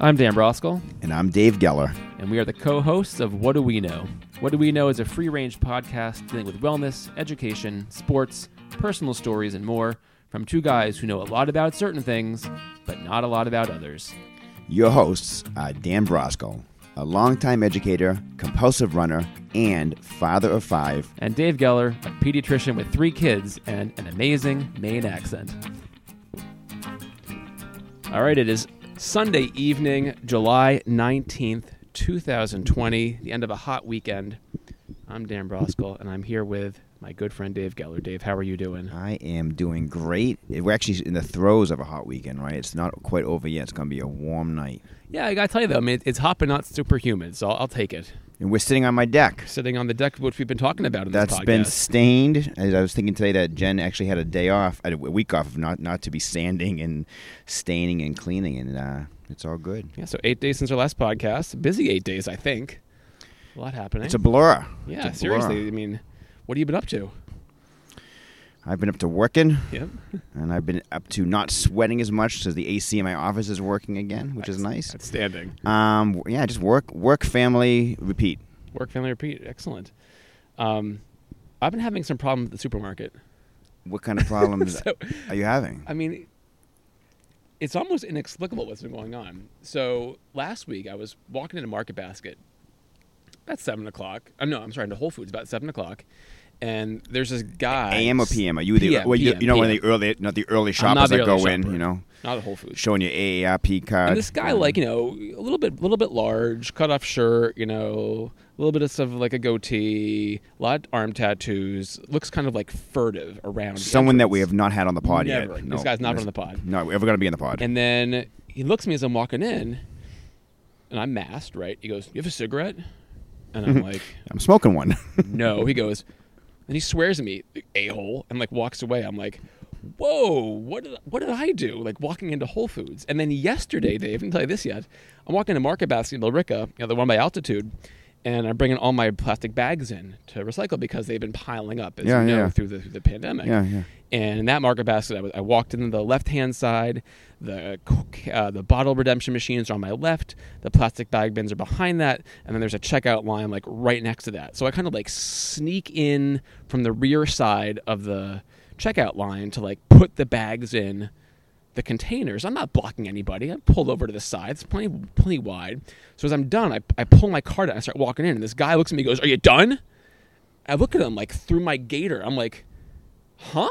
I'm Dan Brosgol, And I'm Dave Geller. and we are the co hosts of What Do We Know? What Do We Know is a free range podcast dealing with wellness, education, sports, personal stories, and more from two guys who know a lot about certain things, but not a lot about others. Your hosts are Dan Brosgol, a longtime educator, compulsive runner, and father of five. And Dave Geller, a pediatrician with three kids and an amazing Maine accent. All right, it is Sunday evening, July 19th, 2020, the end of a hot weekend. I'm Dan Brosgol, and I'm here with my good friend Dave Geller. Dave, how are you doing? I am doing great. We're actually in the throes of a hot weekend, right? It's not quite over yet. It's going to be a warm night. Yeah, I gotta tell you though, I mean, it's hot but not super humid, so I'll, I'll take it. And we're sitting on my deck. Sitting on the deck, which we've been talking about in That's this podcast. That's been stained. As I was thinking today that Jen actually had a day off, a week off, of not not to be sanding and staining and cleaning, and uh, it's all good. yeah, so eight days since our last podcast. Busy eight days, I think. A lot happening. It's a blur. yeah, It's a blur. seriously. I mean, what have you been up to? I've been up to working. Yep. And I've been up to not sweating as much because the AC in my office is working again, which is nice. Outstanding. Um, yeah, just work, work, family, repeat. Work, family, repeat. Excellent. Um, I've been having some problems at the supermarket. What kind of problems So, are you having? I mean, it's almost inexplicable what's been going on. So last week I was walking into Market Basket about seven o'clock. Uh, no, I'm sorry, into Whole Foods about seven o'clock, and there's this guy. AM or PM? Are you the PM, well, you, PM, you know one of the early, not the early shoppers the that early go in, you know, Not at Whole Foods. showing your AARP card. And this guy, like you know, a little bit, a little bit large, cut off shirt, you know, a little bit of stuff like a goatee, a lot of arm tattoos, looks kind of like furtive around. someone that we have not had on the pod Never. yet. This guy's not on the pod. No, we're ever going to be in the pod. And then he looks at me as I'm walking in, and I'm masked, right? He goes, "You have a cigarette?" And I'm like, I'm smoking one. "No." He goes, and he swears at me, "A hole," and like walks away. I'm like, "Whoa, what did what did I do?" Like walking into Whole Foods. And then yesterday, Dave, I didn't tell you this yet. I'm walking to Market Basket in Billerica, you know, the one by Altitude. And I'm bringing all my plastic bags in to recycle because they've been piling up, as Yeah, you know, yeah. through the through the pandemic. yeah, yeah. And in that market basket, I, was, I walked in the left hand side. The uh, the bottle redemption machines are on my left. The plastic bag bins are behind that, and then there's a checkout line like right next to that. So I kind of like sneak in from the rear side of the checkout line to like put the bags in the containers. I'm not blocking anybody. I pulled over to the side. It's plenty plenty wide. So as I'm done, I, I pull my cart out. and I start walking in, and this guy looks at me. and goes, "Are you done?" I look at him like through my gator. I'm like, "Huh?"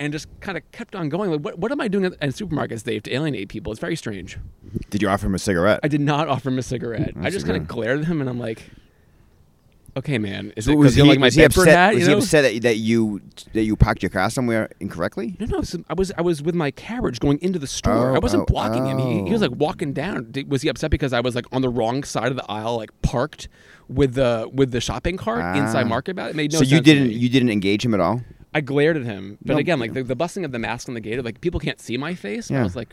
And just kind of kept on going. Like, what, what am I doing at, at supermarkets, Dave, to alienate people? It's very strange. Did you offer him a cigarette? I did not offer him a cigarette. I just kind of glared at him, and I'm like, "Okay, man, is it was because you he, like my was he upset? hat?" was you he upset that, that you that you parked your car somewhere incorrectly? No, no. So I was I was with my carriage going into the store. Oh, I wasn't oh, blocking him. He, he was like walking down. Did, was he upset because I was like on the wrong side of the aisle, like parked with the with the shopping cart inside Ah. Market Basket? It made no sense. so you to didn't me. you didn't engage him at all? I glared at him, but No. again, like the, the busting of the mask on the gate, like people can't see my face. I was like,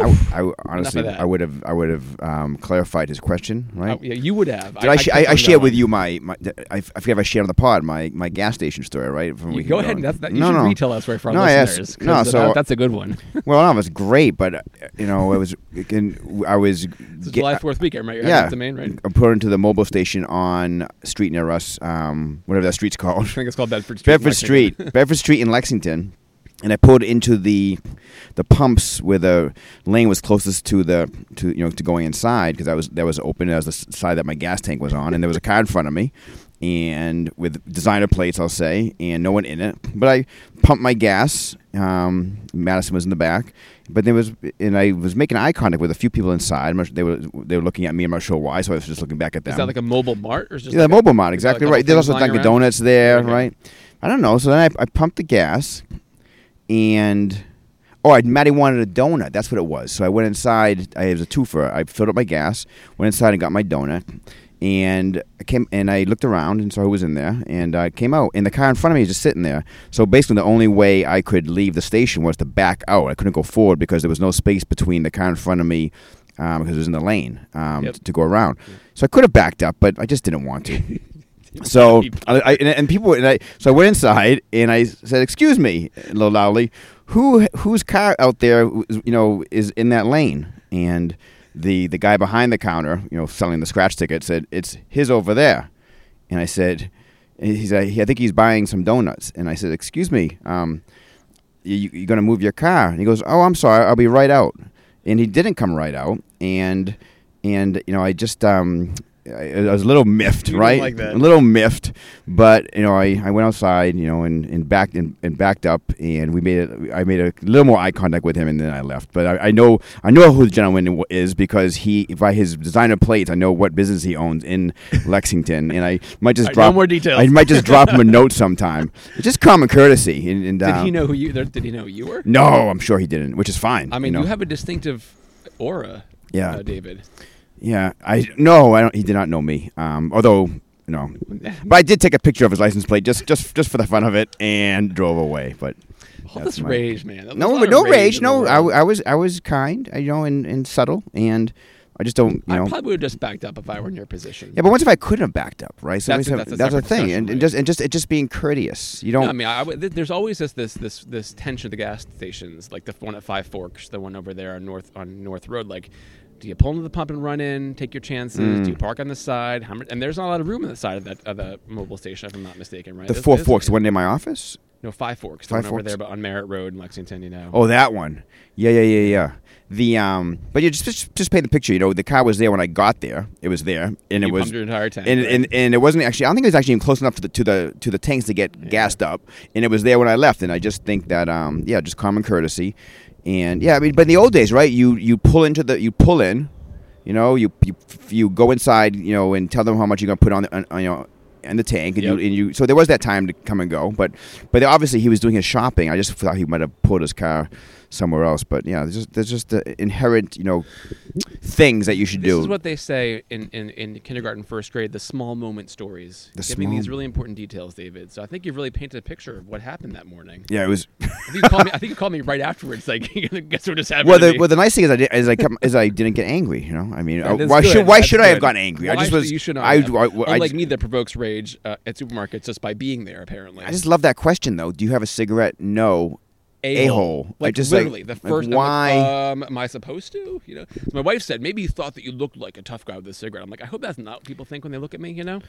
I, I honestly. I would have, I would have um, clarified his question, right? oh, yeah, you would have. Did I, sh- I, I kept on shared with you my, my I, f- I forget if I shared on the pod my, my gas station story, right? From go ahead and that's that. You no, should no. retell that story for our No, listeners. No, that- so- that's a good one. Well, no, it was great, but uh, you know, it was. Again, I was. It's get- July Fourth weekend, right? You're yeah, to Maine, right? I put into the Mobil station on street near us, um, whatever that street's called. I think it's called Bedford Street. Bedford Street, Bedford Street in Lexington, and I pulled into the the pumps where the lane was closest to the to you know to going inside because I was that was open. That was the side that my gas tank was on, and there was a car in front of me, and with designer plates, I'll say, and no one in it. But I pumped my gas. Um, Madison was in the back, but there was, and I was making eye contact with a few people inside. I'm not sure- They were they were looking at me. I'm not sure why, so I was just looking back at them. Is that like a Mobil mart or is just Yeah, like a- Mobil mod, is like, exactly right. There's also Dunkin' around? Donuts there, Okay. right? I don't know. So then I, I pumped the gas, and oh, I, Maddie wanted a donut. That's what it was. So I went inside. I, it was a twofer. I filled up my gas, went inside and got my donut, and I came and I looked around and saw who was in there, and I came out, and the car in front of me was just sitting there. So basically, the only way I could leave the station was to back out. I couldn't go forward because there was no space between the car in front of me. Um, because it was in the lane um, Yep. to, to go around, so I could have backed up, but I just didn't want to. So I, I and, and people and I so I went inside and I said, "Excuse me," a little loudly, "Who whose car out there, you know, is in that lane?" And the the guy behind the counter, you know, selling the scratch ticket, said it's his over there, and I said, he's I think he's buying some donuts, and I said, excuse me, um, you, you gonna move your car? And he goes, oh, I'm sorry, I'll be right out, and he didn't come right out, and and you know, I just um, I, I was a little miffed, You right? like. A little miffed, but you know, I, I went outside, you know, and, and backed and, and backed up, and we made it. I made a little more eye contact with him, and then I left. But I, I know I know who the gentleman is because he by his designer plates, I know what business he owns in Lexington, and I might just right, drop no more details. I might just drop him a note sometime. It's just common courtesy. And, and Did um, he know who you? Did he know you were? No, I'm sure he didn't, which is fine. I mean, you, you, have a distinctive aura. Yeah. uh, David. Yeah, I no, I don't. He did not know me. Um, although no, but I did take a picture of his license plate just just just for the fun of it and drove away. But All That's this my- rage, man. A no, no rage. the No, I. I was I was kind, you know, and, and subtle, and I just don't, you I probably would have just backed up if I were in your position. yeah, but what if I couldn't have backed up, right? So That's a- have- that's a that's the thing, and, and just and just it just being courteous. You don't. No, I mean, I, th- there's always this this this this tension at the gas stations, like the one at Five Forks, the one over there on North on North Road. Like, do you pull into the pump and run in, take your chances? Mm. Do you park on the side? How and there's not a lot of room on the side of that of the Mobil station, if I'm not mistaken, right? the There's- Four there's- Forks, the one near my office. No, Five Forks, the Five one over Forks? there, but on Merritt Road in Lexington. You know. Oh, that one. Yeah, yeah, yeah, yeah. The um, but you just just, just paint the picture. You know, the car was there when I got there. It was there, and you it was your entire tank. and, right? and and it wasn't actually. I don't think it was actually even close enough to the to the to the tanks to get Yeah. gassed up. And it was there when I left. And I just think that um, yeah, just common courtesy. And yeah, I mean, but in the old days, right? You you pull into the you pull in, you know, you you, you go inside, you know, and tell them how much you're gonna put on the on, you know. And the tank, and, Yep. you, and you. So there was that time to come and go, but, but obviously he was doing his shopping. I just thought he might have pulled his car somewhere else. But yeah, there's just, there's just the inherent, you know, things that you should This do. This is what they say in, in, in kindergarten, first grade, the small moment stories. The Give me these really important details, David. So I think you've really painted a picture of what happened that morning. yeah, it was. I think you called me, I think you called me right afterwards, like, guess what just happened Well, the well, the nice thing is I did, is I kept, is I didn't get angry. You know, I mean, Yeah, uh, why good. should why That's should I have gotten angry? I just was. You should not I, have. I, I, Unlike just, me, that provokes rage uh, at supermarkets just by being there. Apparently, I just love that question though. Do you have a cigarette? No. A-hole. I Like just, like- literally, the first. I'm why- um, am I supposed to? You know, my wife said maybe you thought that you looked like a tough guy with a cigarette. I'm like, I hope that's not what people think when they look at me. You know,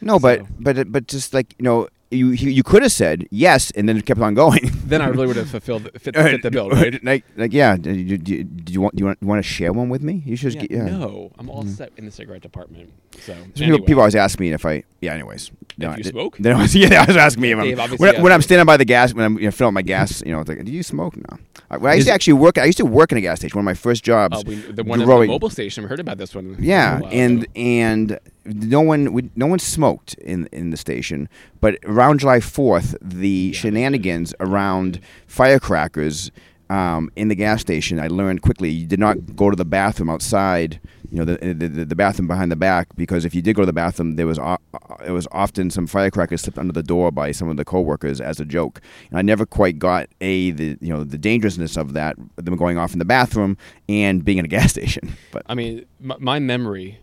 No, but but but just like you know, you you, could have said yes and then it kept on going. then I really would have fulfilled fit, fit the bill, right? like like yeah. Do you, do you, do you want do you want, you want to share one with me? You should. Yeah, get- yeah. No, I'm all mm-hmm. set in the cigarette department. So So people, anyway. people always ask me if I. Yeah. Anyways. No, you they- smoke? They always, yeah, they always ask me if Dave, I'm, when, when I'm standing by the gas when I'm you know, filling up my gas. You know, it's like, do you smoke? No. I, I used Is to actually work. I used to work in a gas station. One of my first jobs. Oh, we, the one at the Mobil station. We heard about this one. Yeah, oh, while and ago. and no one we, no one smoked in in the station, but around July Fourth, the shenanigans around firecrackers um, in the gas station, I learned quickly you did not go to the bathroom outside. You know the, the the bathroom behind the back because if you did go to the bathroom, there was o- it was often some firecrackers slipped under the door by some of the coworkers as a joke. And I never quite got a the you know the dangerousness of that them going off in the bathroom and being in a gas station. But I mean, my, my memory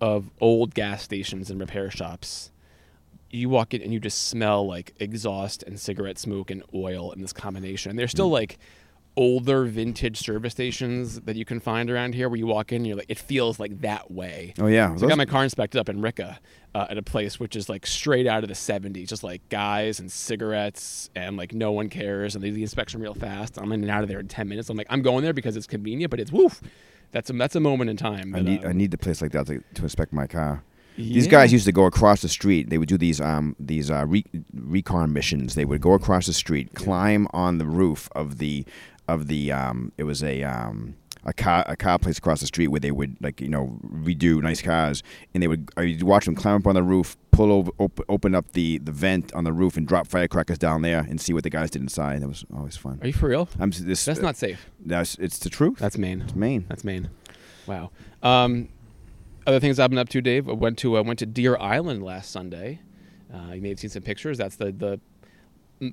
of old gas stations and repair shops. You walk in and you just smell like exhaust and cigarette smoke and oil in this combination. And there's still Mm. like older vintage service stations that you can find around here where you walk in and you're like, it feels like that way. oh yeah, So I got my car inspected up in Ricca uh, at a place which is like straight out of the 70s, just like guys and cigarettes and like no one cares and they do the inspection real fast. I'm in and out of there in 10 minutes. I'm like, I'm going there because it's convenient, but it's woof. That's a, that's a moment in time. I need uh, I need the place like that to, to inspect my car. yeah. These guys used to go across the street. They would do these um these uh, re- recon missions. They would go across the street, climb on the roof of the of the um it was a um a car a car place across the street where they would like you know redo nice cars and they would I would watch them climb up on the roof, pull over, op- open up the the vent on the roof and drop firecrackers down there and see what the guys did inside. That was always fun. Are you for real? I'm this That's not safe. that's it's the truth. That's Maine. it's Maine. That's Maine. Wow. Um, other things I've been up to, Dave. I went to uh, went to Deer Island last Sunday. Uh, you may have seen some pictures. That's the the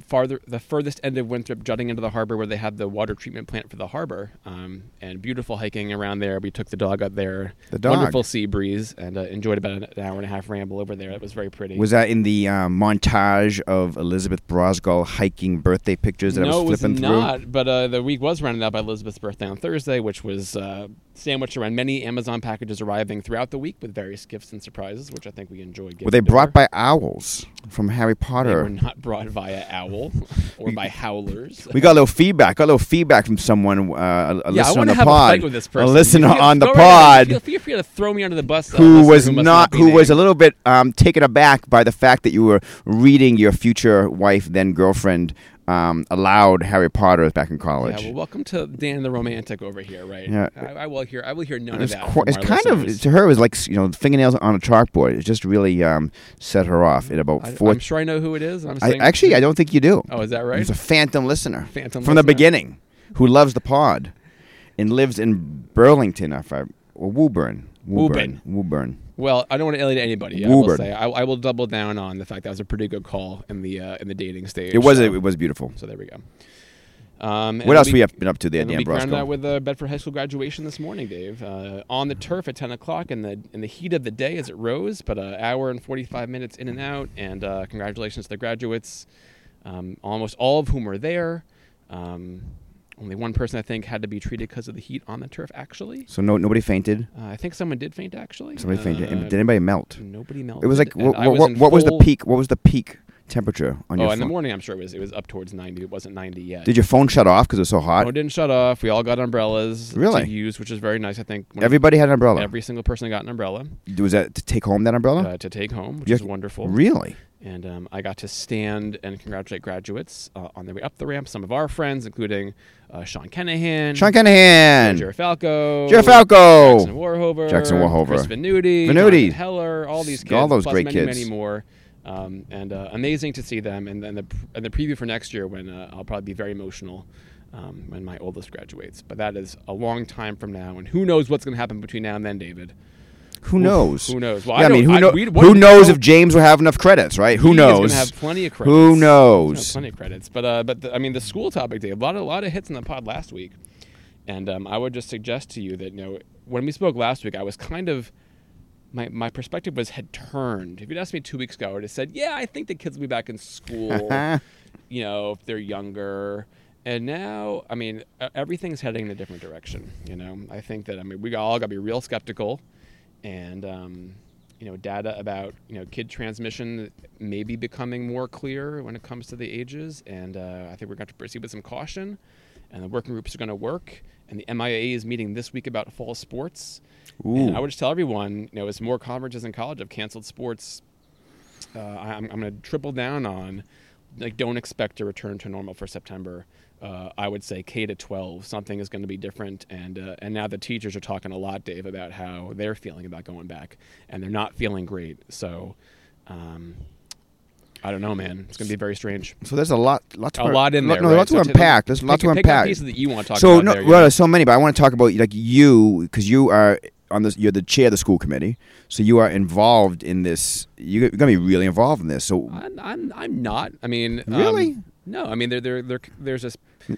farther the furthest end of Winthrop, jutting into the harbor where they have the water treatment plant for the harbor. Um, and beautiful hiking around there. We took the dog up there. The dog. Wonderful sea breeze, and uh, enjoyed about an hour and a half ramble over there. It was very pretty. Was that in the um, montage of Elizabeth Brosgol hiking birthday pictures that no, I was it was flipping through? not. But uh, the week was rounded out by Elizabeth's birthday on Thursday, which was uh, sandwiched around many Amazon packages arriving throughout the week with various gifts and surprises, which I think we enjoyed. Were they brought by owls from Harry Potter? They were not brought via owl or by howlers. We got a little feedback. Got a little feedback from someone, uh, a, yeah, I listener on the pod, a fight with this person. a listener feel- on the right pod, Feel, feel free to throw me under the bus. who was must not, be who was a little bit um, taken aback by the fact that you were reading your future wife, then girlfriend, um, aloud Harry Potter back in college. Yeah, well, welcome to Dan the Romantic over here, right? Yeah. I, I will hear. I will hear none It's, of that. qu- it's kind listeners. of to her it was like you know fingernails on a chalkboard. It just really um, set her off in about I, four. I'm sure I know who it is. I'm I, actually, I don't think you do. Oh, is that right? It's a phantom listener Phantom from the beginning who loves the pod and lives in Burlington, if I or Woburn. Woburn. Woburn. Well, I don't want to alienate anybody. I will Woburn. say I, I will double down on the fact that was a pretty good call in the uh, in the dating stage. It was so, it was beautiful. so there we go. Um, and What else we we have been up to there, And Dan we rounded out Brosgol? with the Bedford High School graduation this morning, Dave. Uh, on the turf at 10 o'clock in the in the heat of the day as it rose, but an hour and 45 minutes in and out. And uh, congratulations to the graduates, um, almost all of whom were there. Um, only one person I think had to be treated because of the heat on the turf. Actually, So no nobody fainted. uh, I think someone did faint. Actually, Somebody fainted. Uh, Did anybody melt? Nobody melted. It was like and what, I was what, what was the peak? What was the peak temperature on Oh, your Oh, in the morning, I'm sure it was. It was up towards 90. It wasn't 90 yet. Did your phone shut off because it was so hot? Oh, it didn't shut off. We all got umbrellas Really? to use, which is very nice. I think Everybody had an umbrella. every single person got an umbrella was that to take home that umbrella? uh, to take home, which You- is wonderful. really? And um, I got to stand and congratulate graduates uh, on their way up the ramp. Some of our friends, including uh, Sean Kenahan, Sean Canahan, Jared Falco, Jeff Falco. Jackson Warhover, Jackson Warhover. Chris Venuti, Venuti. Jonathan Heller, all these kids, All those great many, kids. many more. Um, and uh, amazing to see them, and, and the and the preview for next year when uh, I'll probably be very emotional um, when my oldest graduates. But that is a long time from now, and who knows what's going to happen between now and then, David? Who knows? Who knows? Well, yeah, I, mean, don't- who, know, we- what who knows if James will have enough credits, right? Who He knows? have plenty of credits. Who knows? plenty of credits. But uh, but the, I mean, the school topic, Dave. A lot of a lot of hits in the pod last week, and um, I would just suggest to you that you know when we spoke last week, I was kind of my my perspective was had turned. If you'd asked me two weeks ago, I would have said, yeah, I think the kids will be back in school. you know, if they're younger. And now, I mean, everything's heading in a different direction. You know, I think that I mean we all got to be real skeptical, and um, you know, data about you know kid transmission may be becoming more clear when it comes to the ages, and uh, I think we're going to proceed with some caution. And the working groups are going to work, and the MIAA is meeting this week about fall sports. And I would just tell everyone, you know, as more conferences in college have canceled sports, uh, I'm, I'm going to triple down on, like, don't expect a return to normal for September. Uh, I would say K to 12, something is going to be different, and uh, and now the teachers are talking a lot, Dave, about how they're feeling about going back, and they're not feeling great. So, um, I don't know, man. It's going to be very strange. So there's a lot, lot to A lot in there. No, right? lots So to unpack. There's a lot pick- to unpack. pieces that you want to talk So about. no, there, well, know? there's so many, but I want to talk about like you because you are on this. You're the chair of the school committee, so you are involved in this. You're gonna be really involved in this. So I'm, I'm, I'm not. I mean, um, Really? No. I mean, there, there, there, there's this. Mm. I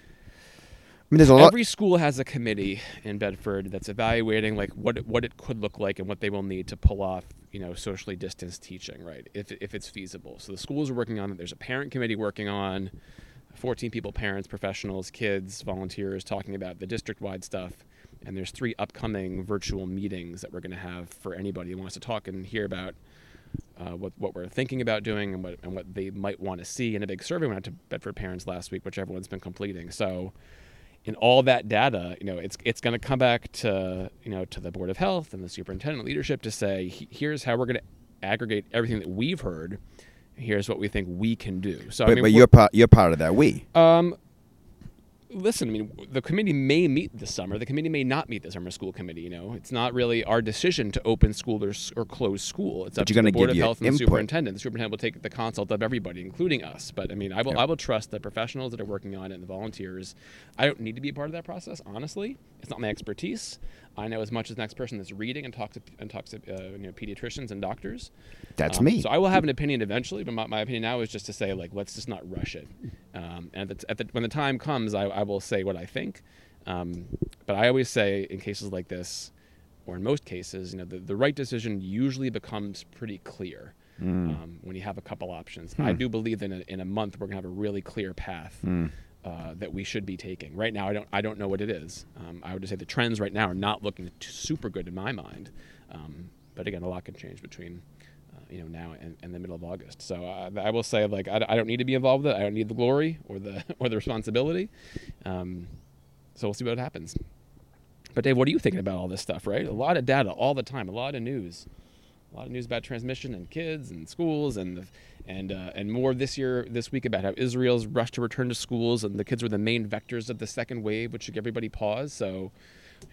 mean, there's a lot. Every school has a committee in Bedford that's evaluating like what it, what it could look like and what they will need to pull off, you know, socially distanced teaching, right? If if it's feasible. So the schools are working on it. There's a parent committee working on. 14 people, parents, professionals, kids, volunteers, talking about the district-wide stuff. And there's three upcoming virtual meetings that we're going to have for anybody who wants to talk and hear about uh, what what we're thinking about doing and what and what they might want to see. In a big survey went out to Bedford parents last week, which everyone's been completing. So, in all that data, you know, it's it's going to come back to you know to the board of health and the superintendent leadership to say, here's how we're going to aggregate everything that we've heard. Here's what we think we can do. So, but, I mean, but you're part. You're part of that. We. um, listen, I mean, the committee may meet this summer. The committee may not meet the summer school committee. You know, it's not really our decision to open school or, or close school. It's up to the board of health and the superintendent. The superintendent will take the consult of everybody, including us. But I mean, I will, Yep. I will trust the professionals that are working on it and the volunteers. I don't need to be a part of that process. Honestly, it's not my expertise. I know as much as the next person that's reading and talks to and talks to uh, you know pediatricians and doctors. That's Um, me. So I will have an opinion eventually, but my, my opinion now is just to say like let's just not rush it. Um, and at the, at the, when the time comes, I, I will say what I think. Um, but I always say in cases like this, or in most cases, you know, the, the right decision usually becomes pretty clear Mm. um, when you have a couple options. I do believe that in a, in a month we're gonna have a really clear path. Mm. Uh, that we should be taking. Right now, I don't I don't know what it is. Um, I would just say the trends right now are not looking super good in my mind. Um, but again, a lot can change between uh, you know now and, and the middle of August. So uh, I will say like I, I don't need to be involved with it. I don't need the glory or the or the responsibility. Um, so we'll see what happens. But Dave, what are you thinking about all this stuff? Right, a lot of data all the time, a lot of news, a lot of news about transmission and kids and schools and the, and uh, and more this year this week about how Israel's rushed to return to schools and the kids were the main vectors of the second wave, which should give everybody pause. So,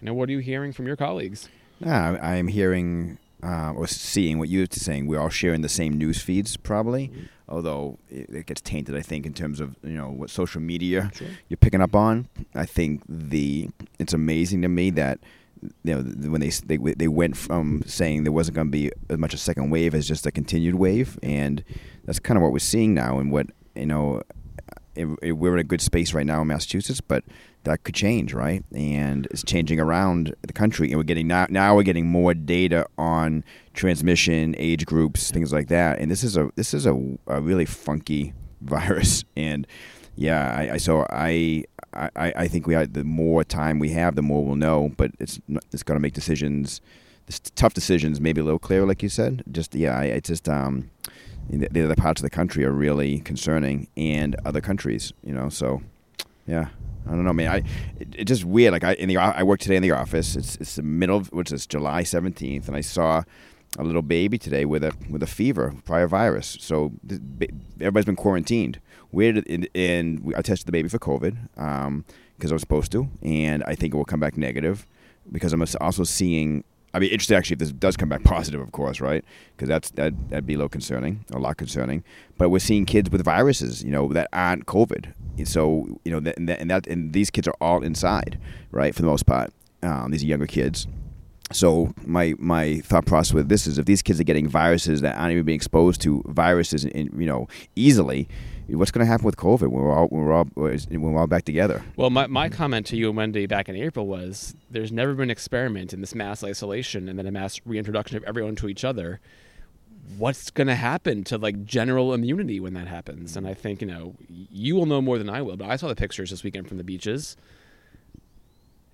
you know, what are you hearing from your colleagues? Yeah, I'm hearing uh, or seeing what you're saying. We're all sharing the same news feeds, probably. Mm-hmm. Although it, it, gets tainted, I think, in terms of you know what social media Sure. you're picking up on. I think the it's amazing to me that you know when they they they went from saying there wasn't going to be as much a second wave as just a continued wave, and that's kind of what we're seeing now. And what you know, it, it, we're in a good space right now in Massachusetts, but that could change, right? And it's changing around the country, and we're getting now now we're getting more data on transmission, age groups, things like that. And this is a this is a, a really funky virus, and yeah, I, I so I, I I think we the more time we have, the more we'll know. But it's it's got to make decisions, tough decisions, maybe a little clearer, like you said. Just yeah, it's just um, the other parts of the country are really concerning, and other countries, you know. So yeah. I don't know, man. I it, it's just weird. Like I in the I work today in the office. It's it's the middle of which is July seventeenth, and I saw a little baby today with a with a fever, prior virus. So everybody's been quarantined. We and, and I tested the baby for COVID because um, I was supposed to, and I think it will come back negative because I'm also seeing. I mean, it's interesting actually if this does come back positive, of course, right? Because that's that that'd be a little concerning, a lot concerning. But we're seeing kids with viruses, you know, that aren't COVID. So you know, that, and, that, and that and these kids are all inside, right, for the most part. Um, these are younger kids so my my thought process with this is if these kids are getting viruses that aren't even being exposed to viruses in, you know easily what's going to happen with covid when we're all when we're all when we're all back together well my, my comment to you and wendy back in april was there's never been an experiment in this mass isolation and then a mass reintroduction of everyone to each other what's going to happen to like general immunity when that happens and i think you know you will know more than i will but i saw the pictures this weekend from the beaches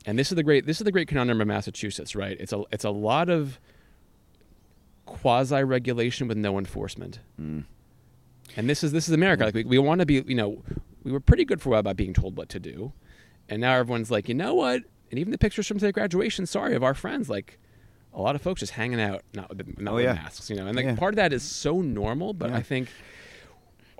and this is the great this is the great conundrum of Massachusetts, right? It's a it's a lot of quasi regulation with no enforcement. Mm. And this is this is America. Like we, we want to be, you know, we were pretty good for a while about being told what to do, and now everyone's like, you know what? And even the pictures from say graduation, sorry, of our friends, like a lot of folks just hanging out, not with, not oh, yeah. masks, you know. And like yeah. part of that is so normal, but yeah. I think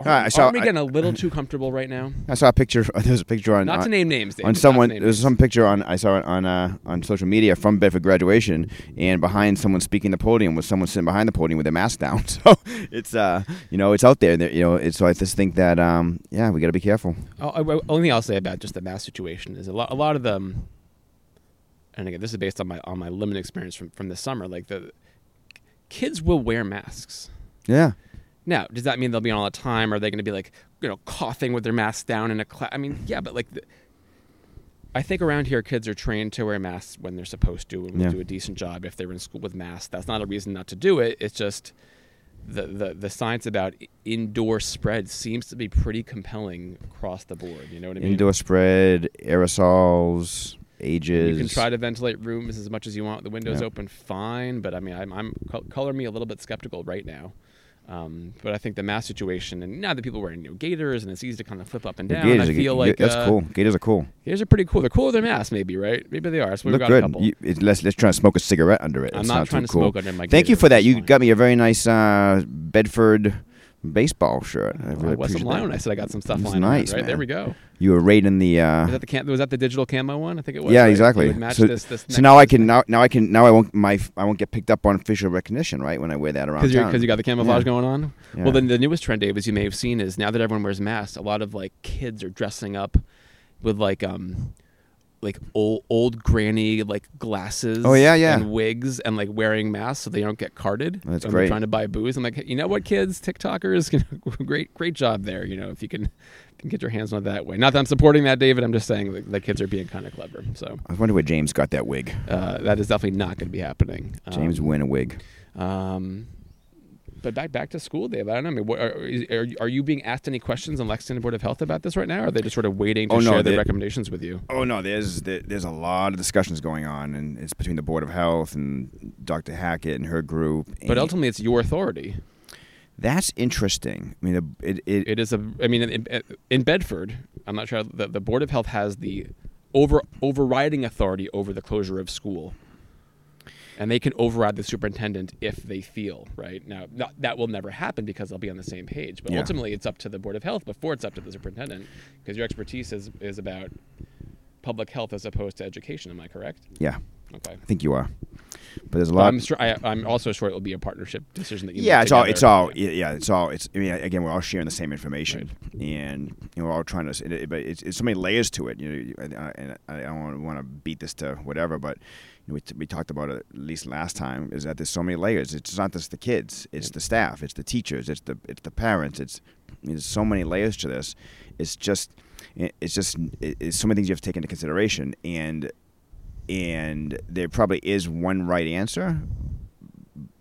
are, I saw, aren't we getting a little too comfortable right now? I saw a picture. There's a picture on not on, to name names Dave, on someone. There's names. some picture on I saw it on uh, on social media from Bedford graduation, and behind someone speaking the podium was someone sitting behind the podium with their mask down. So it's uh you know it's out there. You know it's so I just think that um yeah we got to be careful. Oh, I, only thing I'll say about just the mask situation is a lot a lot of them. And again, this is based on my on my limited experience from from the summer. Like the kids will wear masks. Yeah. Now, does that mean they'll be on all the time? Are they going to be like, you know, coughing with their masks down in a class? I mean, yeah, but like, the, I think around here, kids are trained to wear masks when they're supposed to, and will Yeah. do a decent job if they're in school with masks. That's not a reason not to do it. It's just the the the science about indoor spread seems to be pretty compelling across the board. You know what I mean? Indoor spread, aerosols, ages. You can try to ventilate rooms as much as you want. The windows Yeah. open, fine. But I mean, I'm, I'm color me a little bit skeptical right now. Um, but I think the mask situation, and now that people are wearing new gaiters, and it's easy to kind of flip up and down. Gators I feel like that's uh, cool. Gators are cool. Gators are pretty cool. They're cooler than their masks, maybe, right? Maybe they are. So we've Look got a good. couple. You, it, let's let's try to smoke a cigarette under it. I'm It's not, trying too to cool. smoke under my. Thank you for that. it's You fine. got me a very nice uh, Bedford baseball shirt. I Well, really I wasn't lying that. when I said I got some stuff It's lying nice, right? There we go. You were rating the. Uh, Was that the cam- was that the digital camo one? I think it was. yeah, right? exactly. It would match So, this, this so now I can now now I can now I won't my I won't get picked up on facial recognition right when I wear that around because because you got the camouflage Yeah. going on. Yeah. Well, then the newest trend, Dave, as you may have seen, is now that everyone wears masks, a lot of like kids are dressing up with like um like old old granny like glasses. Oh, yeah, yeah. and wigs and like wearing masks so they don't get carded. That's when great. Trying to buy booze. I'm like, you know what, kids, TikTokers, great great job there. You know, if you can. Can get your hands on it that way. Not that I'm supporting that, David. I'm just saying that the kids are being kind of clever. So I wonder where James got that wig. uh, that is definitely not going to be happening. James Um, win a wig. um, But back back to school, Dave. I don't know. I mean, what, are, are are you being asked any questions on Lexington Board of Health about this right now? Or are they just sort of waiting to Oh, no, share their recommendations with you? Oh no, there's there, there's a lot of discussions going on, and it's between the Board of Health and Dr. Hackett and her group. But ultimately, it's your authority. That's interesting. I mean, it, it, It is a. I mean, in, in Bedford, I'm not sure. The, the Board of Health has the over overriding authority over the closure of school, and they can override the superintendent if they feel right. Now, not, that will never happen because they'll be on the same page. But Yeah. ultimately, it's up to the Board of Health before it's up to the superintendent because your expertise is is about public health as opposed to education. Am I correct? yeah, Okay. I think you are. But there's a Well, lot. I'm sure. I, I'm also sure it will be a partnership decision that you. yeah, make it's all. It's all. Yeah, it's all. It's. I mean, again, we're all sharing the same information, and you know, we're all trying to. It, it, but it's, it's so many layers to it. You know, uh, and I, and I don't want to beat this to whatever, but you know, we, t- we talked about it at least last time. Is that there's so many layers. It's not just the kids. It's the staff. It's the teachers. It's the it's the parents. It's I mean, there's so many layers to this. It's just. It's just. it- It's so many things you have to take into consideration, and and there probably is one right answer,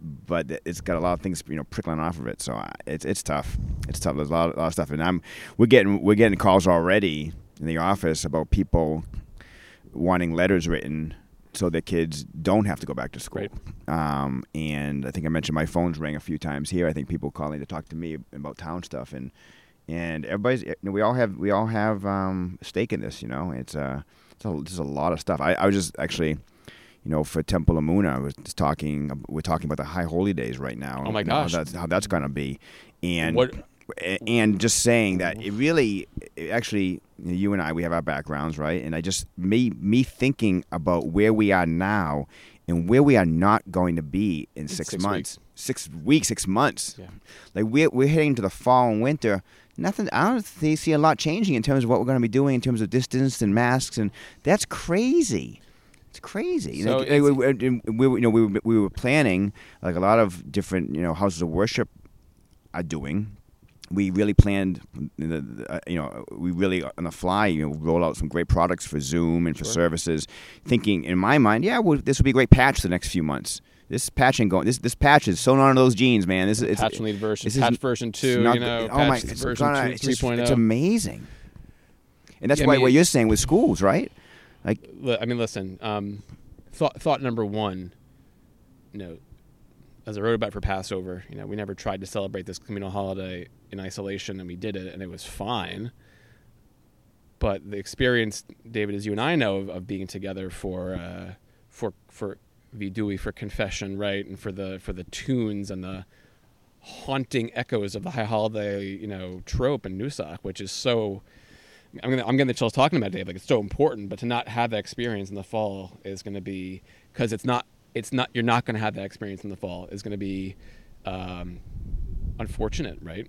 but it's got a lot of things you know prickling off of it. So it's it's tough. It's tough. There's a lot, a lot of stuff, and I'm we're getting we're getting calls already in the office about people wanting letters written so that kids don't have to go back to school. Right. Um, and I think I mentioned my phone's rang a few times here. I think people calling to talk to me about town stuff and and everybody's you know, we all have we all have um, stake in this. You know, it's uh there's a lot of stuff. I, I was just actually. You know, for Temple Emunah, I was just talking. We're talking about the High Holy Days right now. Oh my and how gosh. that's how that's going to be, and What- and just saying that it really it actually you, and I we have our backgrounds right and I just me me thinking about where we are now and where we are not going to be in six, six months six weeks six months Yeah. like we're, we're heading to the fall and winter nothing I don't see see a lot changing in terms of what we're going to be doing in terms of distance and masks and that's crazy it's crazy. So Like, it's- we, we, you know, we were, we were planning like a lot of different, you know, houses of worship are doing. We really planned, uh, you know, we really on the fly, you know, roll out some great products for Zoom and for Sure. services. Thinking in my mind, yeah, well, this will be a great patch for the next few months. This patching going. This this patch is sewn onto those jeans, man. This is it's, patch lead version, this is- patch version two, not you know, oh my, patch it's version gonna- two, it's just- It's amazing. And that's Yeah, I why mean, what you're saying with schools, right? Like, I mean, listen. Um, thought thought number one. You know, as I wrote about for Passover, you know, we never tried to celebrate this communal holiday in isolation, and we did it, and it was fine. But the experience, David, as you and I know, of, of being together for uh, for for vidui for confession, right, and for the for the tunes and the haunting echoes of the high holiday, you know, trope and Nusach, which is so. I'm gonna I'm the chills talking about it, Dave. Like it's so important, but to not have that experience in the fall is to be because it's not it's not you're not to have that experience in the fall is to be um, unfortunate, right?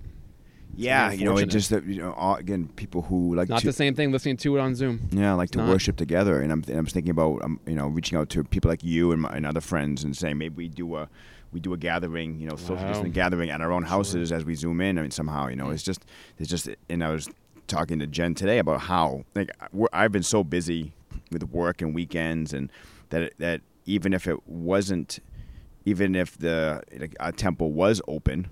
Yeah, you know, it just that you know, all, again, people who like Not to, the same thing listening to it on Zoom. Yeah, like to not. worship together, and I'm and I'm thinking about um, you know reaching out to people like you and, my, and other friends and saying maybe we do a we do a gathering, you know, social Wow. distancing gathering at our own houses as we zoom in. I mean, somehow, you know, it's just it's just. And I was talking to Jen today about how like I've been so busy with work and weekends, and that that even if it wasn't, even if the like, our temple was open.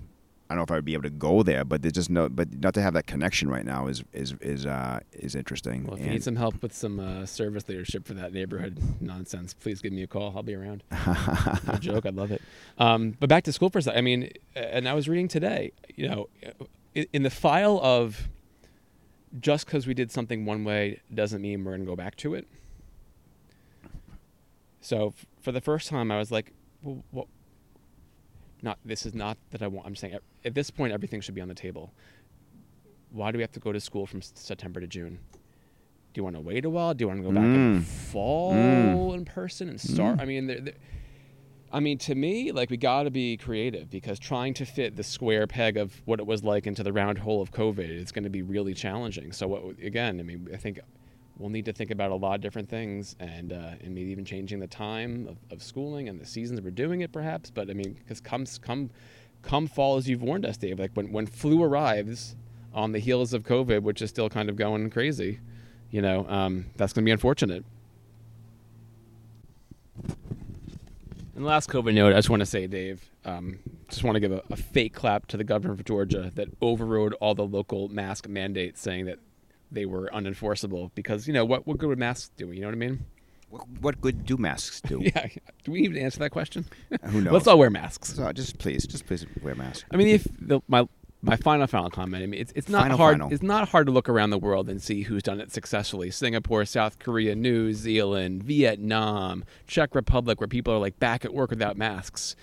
I don't know if I would be able to go there, but there's just no, but not to have that connection right now is is is uh, is interesting. Well, if you need some help with some uh, service leadership for that neighborhood nonsense, please give me a call. I'll be around. no joke. I'd love it. Um, but back to school for a second. I mean, and I was reading today, you know, in, in the file of just because we did something one way doesn't mean we're going to go back to it. So f- for the first time, I was like, well, what? Not this is not that I want. I'm saying at- at this point, everything should be on the table. Why do we have to go to school from September to June? Do you want to wait a while? Do you want to go back in Mm. fall Mm. in person and start? Mm. I mean, there, there, I mean, to me, like we got to be creative because trying to fit the square peg of what it was like into the round hole of COVID is going to be really challenging. So, what, again, I mean, I think we'll need to think about a lot of different things and uh, and maybe even changing the time of, of schooling and the seasons we're doing it, perhaps. But I mean, because comes come come fall, as you've warned us, Dave, like when when flu arrives on the heels of COVID, which is still kind of going crazy, you know, um, that's going to be unfortunate. And last COVID note, I just want to say, Dave, um, just want to give a, a fake clap to the governor of Georgia that overrode all the local mask mandates, saying that they were unenforceable. Because you know what? What good would masks do? You know what I mean? What, what good do masks do? Yeah. Do we even answer that question? Uh, who knows? Let's all wear masks. So just please, just please wear masks. I mean, if the, my my final final comment. I mean, it's it's not Final, hard. final. It's not hard to look around the world and see who's done it successfully. Singapore, South Korea, New Zealand, Vietnam, Czech Republic, where people are like back at work without masks.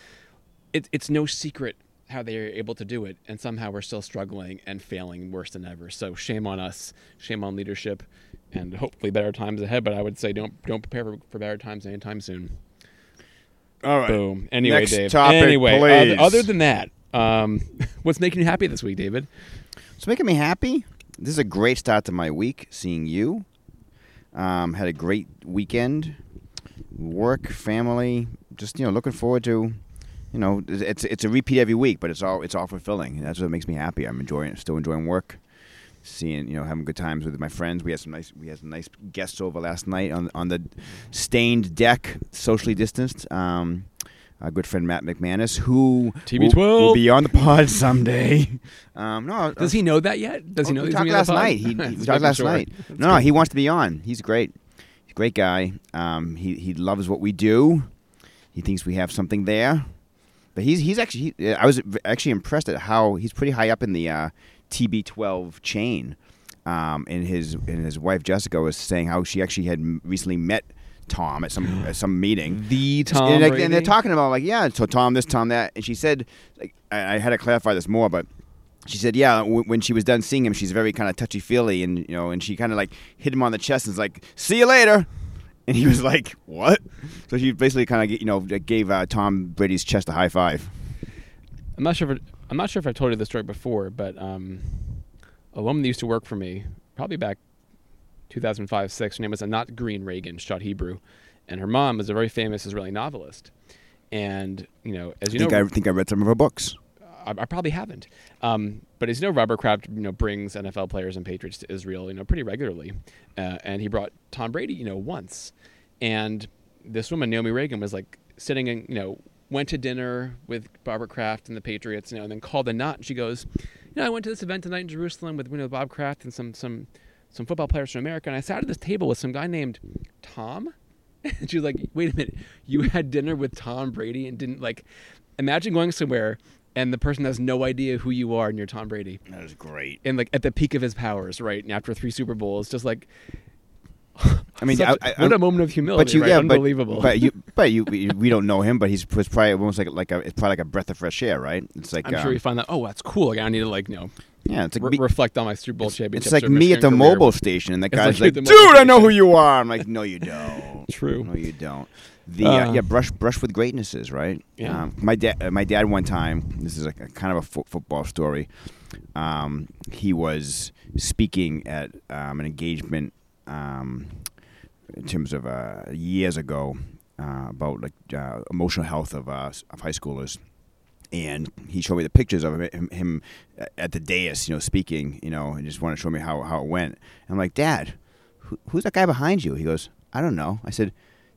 It's it's no secret how they are able to do it, and somehow we're still struggling and failing worse than ever. So shame on us, shame on leadership, and hopefully better times ahead. But I would say don't don't prepare for, for better times anytime soon. All right. Boom. Anyway, Next Dave. topic, anyway, please. Other, than that, um, what's making you happy this week, David? It's making me happy. This is a great start to my week. Seeing you, um, had a great weekend, work, family. Just you know, looking forward to. You know, it's it's a repeat every week, but it's all it's all fulfilling. That's what makes me happy. I'm enjoying. Still enjoying work. Seeing you know, having good times with my friends. We had some nice we had some nice guests over last night on on the stained deck, socially distanced. Um, our good friend Matt McManus, who TB12. will, will be on the pod someday. Um, no, Does he know that yet? Does he Oh, know we he's talked gonna be on last night. He, he talked last sure. night. That's No, no, he wants to be on. He's great. He's a great guy. Um, he he loves what we do. He thinks we have something there. But he's he's actually he, I was actually impressed at how he's pretty high up in the uh, TB12 chain. Um, and his and his wife Jessica was saying how she actually had recently met Tom at some at some meeting. the Tom and, like, and they're talking about like yeah, so Tom this, Tom that, and she said, like, I, I had to clarify this more, but she said, yeah, w- when she was done seeing him, she's very kind of touchy feely, and you know, and she kind of like hit him on the chest and was like, see you later, and he was like, what? So she basically kind of you know gave uh, Tom Brady's chest a high five. I'm not sure. If it, I'm not sure if I've told you this story before, but um, a woman that used to work for me, probably back 2005, six. Her name was Anat Green Reagan, shot Hebrew, and her mom was a very famous Israeli novelist. And you know, as I you think know, I think I read some of her books. I, I probably haven't. Um, but as you know, Robert Kraft, you know, brings NFL players and Patriots to Israel, you know, pretty regularly. Uh, and he brought Tom Brady, you know, once. And this woman, Naomi Ragen, was like sitting and, you know, went to dinner with Robert Kraft and the Patriots, you know, and then called Anat. And she goes, you know, I went to this event tonight in Jerusalem with, you know, Bob Kraft and some, some, some football players from America. And I sat at this table with some guy named Tom. And she was like, wait a minute, you had dinner with Tom Brady and didn't like, imagine going somewhere and the person has no idea who you are and you're Tom Brady. That was great. And like at the peak of his powers, right? And after three Super Bowls, just like, I mean, such- I, I, what a moment of humility, but you, right? yeah, Unbelievable. But, but you, but you, we don't know him. But he's was probably almost like like a, it's probably like a breath of fresh air, right? It's like I'm sure um, you find that, oh, that's cool. Like, I need to like, you know, yeah, it's like re- me- reflect on my Super Bowl championship. It's like me at the Mobil station, and the guy's like like, "Dude, I know who you are." I'm like, "No, you don't. True. No, you don't." The uh, Uh, yeah, brush brush with greatnesses, right? Yeah. Um, my dad, uh, my dad, one time. This is like a kind of a fo- football story. Um, he was speaking at um, an engagement um, in terms of uh, years ago uh, about like uh, emotional health of uh, of high schoolers and he showed me the pictures of him, him at the dais, you know, speaking, you know, and just wanted to show me how, how it went. And I'm like, Dad, who, who's that guy behind you? He goes, I don't know. I said,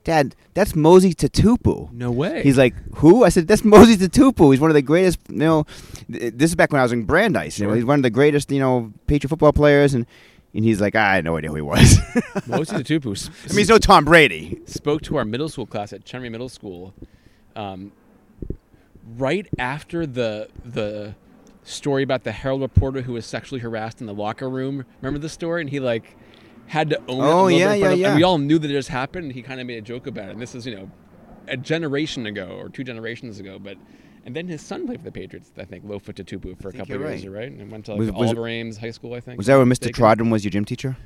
Dad, that's Mosi Tatupu. No way. He's like, who? I said, that's Mosi Tatupu. He's one of the greatest, you know, th- this is back when I was in Brandeis. You know, he's one of the greatest, you know, Patriot football players. And, and he's like, I had no idea who he was. Mostly the Tupu. I mean, he's no Tom Brady. spoke to our middle school class at Chenery Middle School, um, right after the the story about the Herald reporter who was sexually harassed in the locker room. Remember the story? And he like had to own it. Oh, little yeah, bit in front yeah, of- yeah. And we all knew that it just happened. And he kind of made a joke about it. And this is you know a generation ago or two generations ago, but. And then his son played for the Patriots, I think, Lofa Tatupu, for a couple of you're years, right. right? And went to like Was- was it- Oliver Ames High School, I think. Was that when Mr. Trodden was your gym teacher?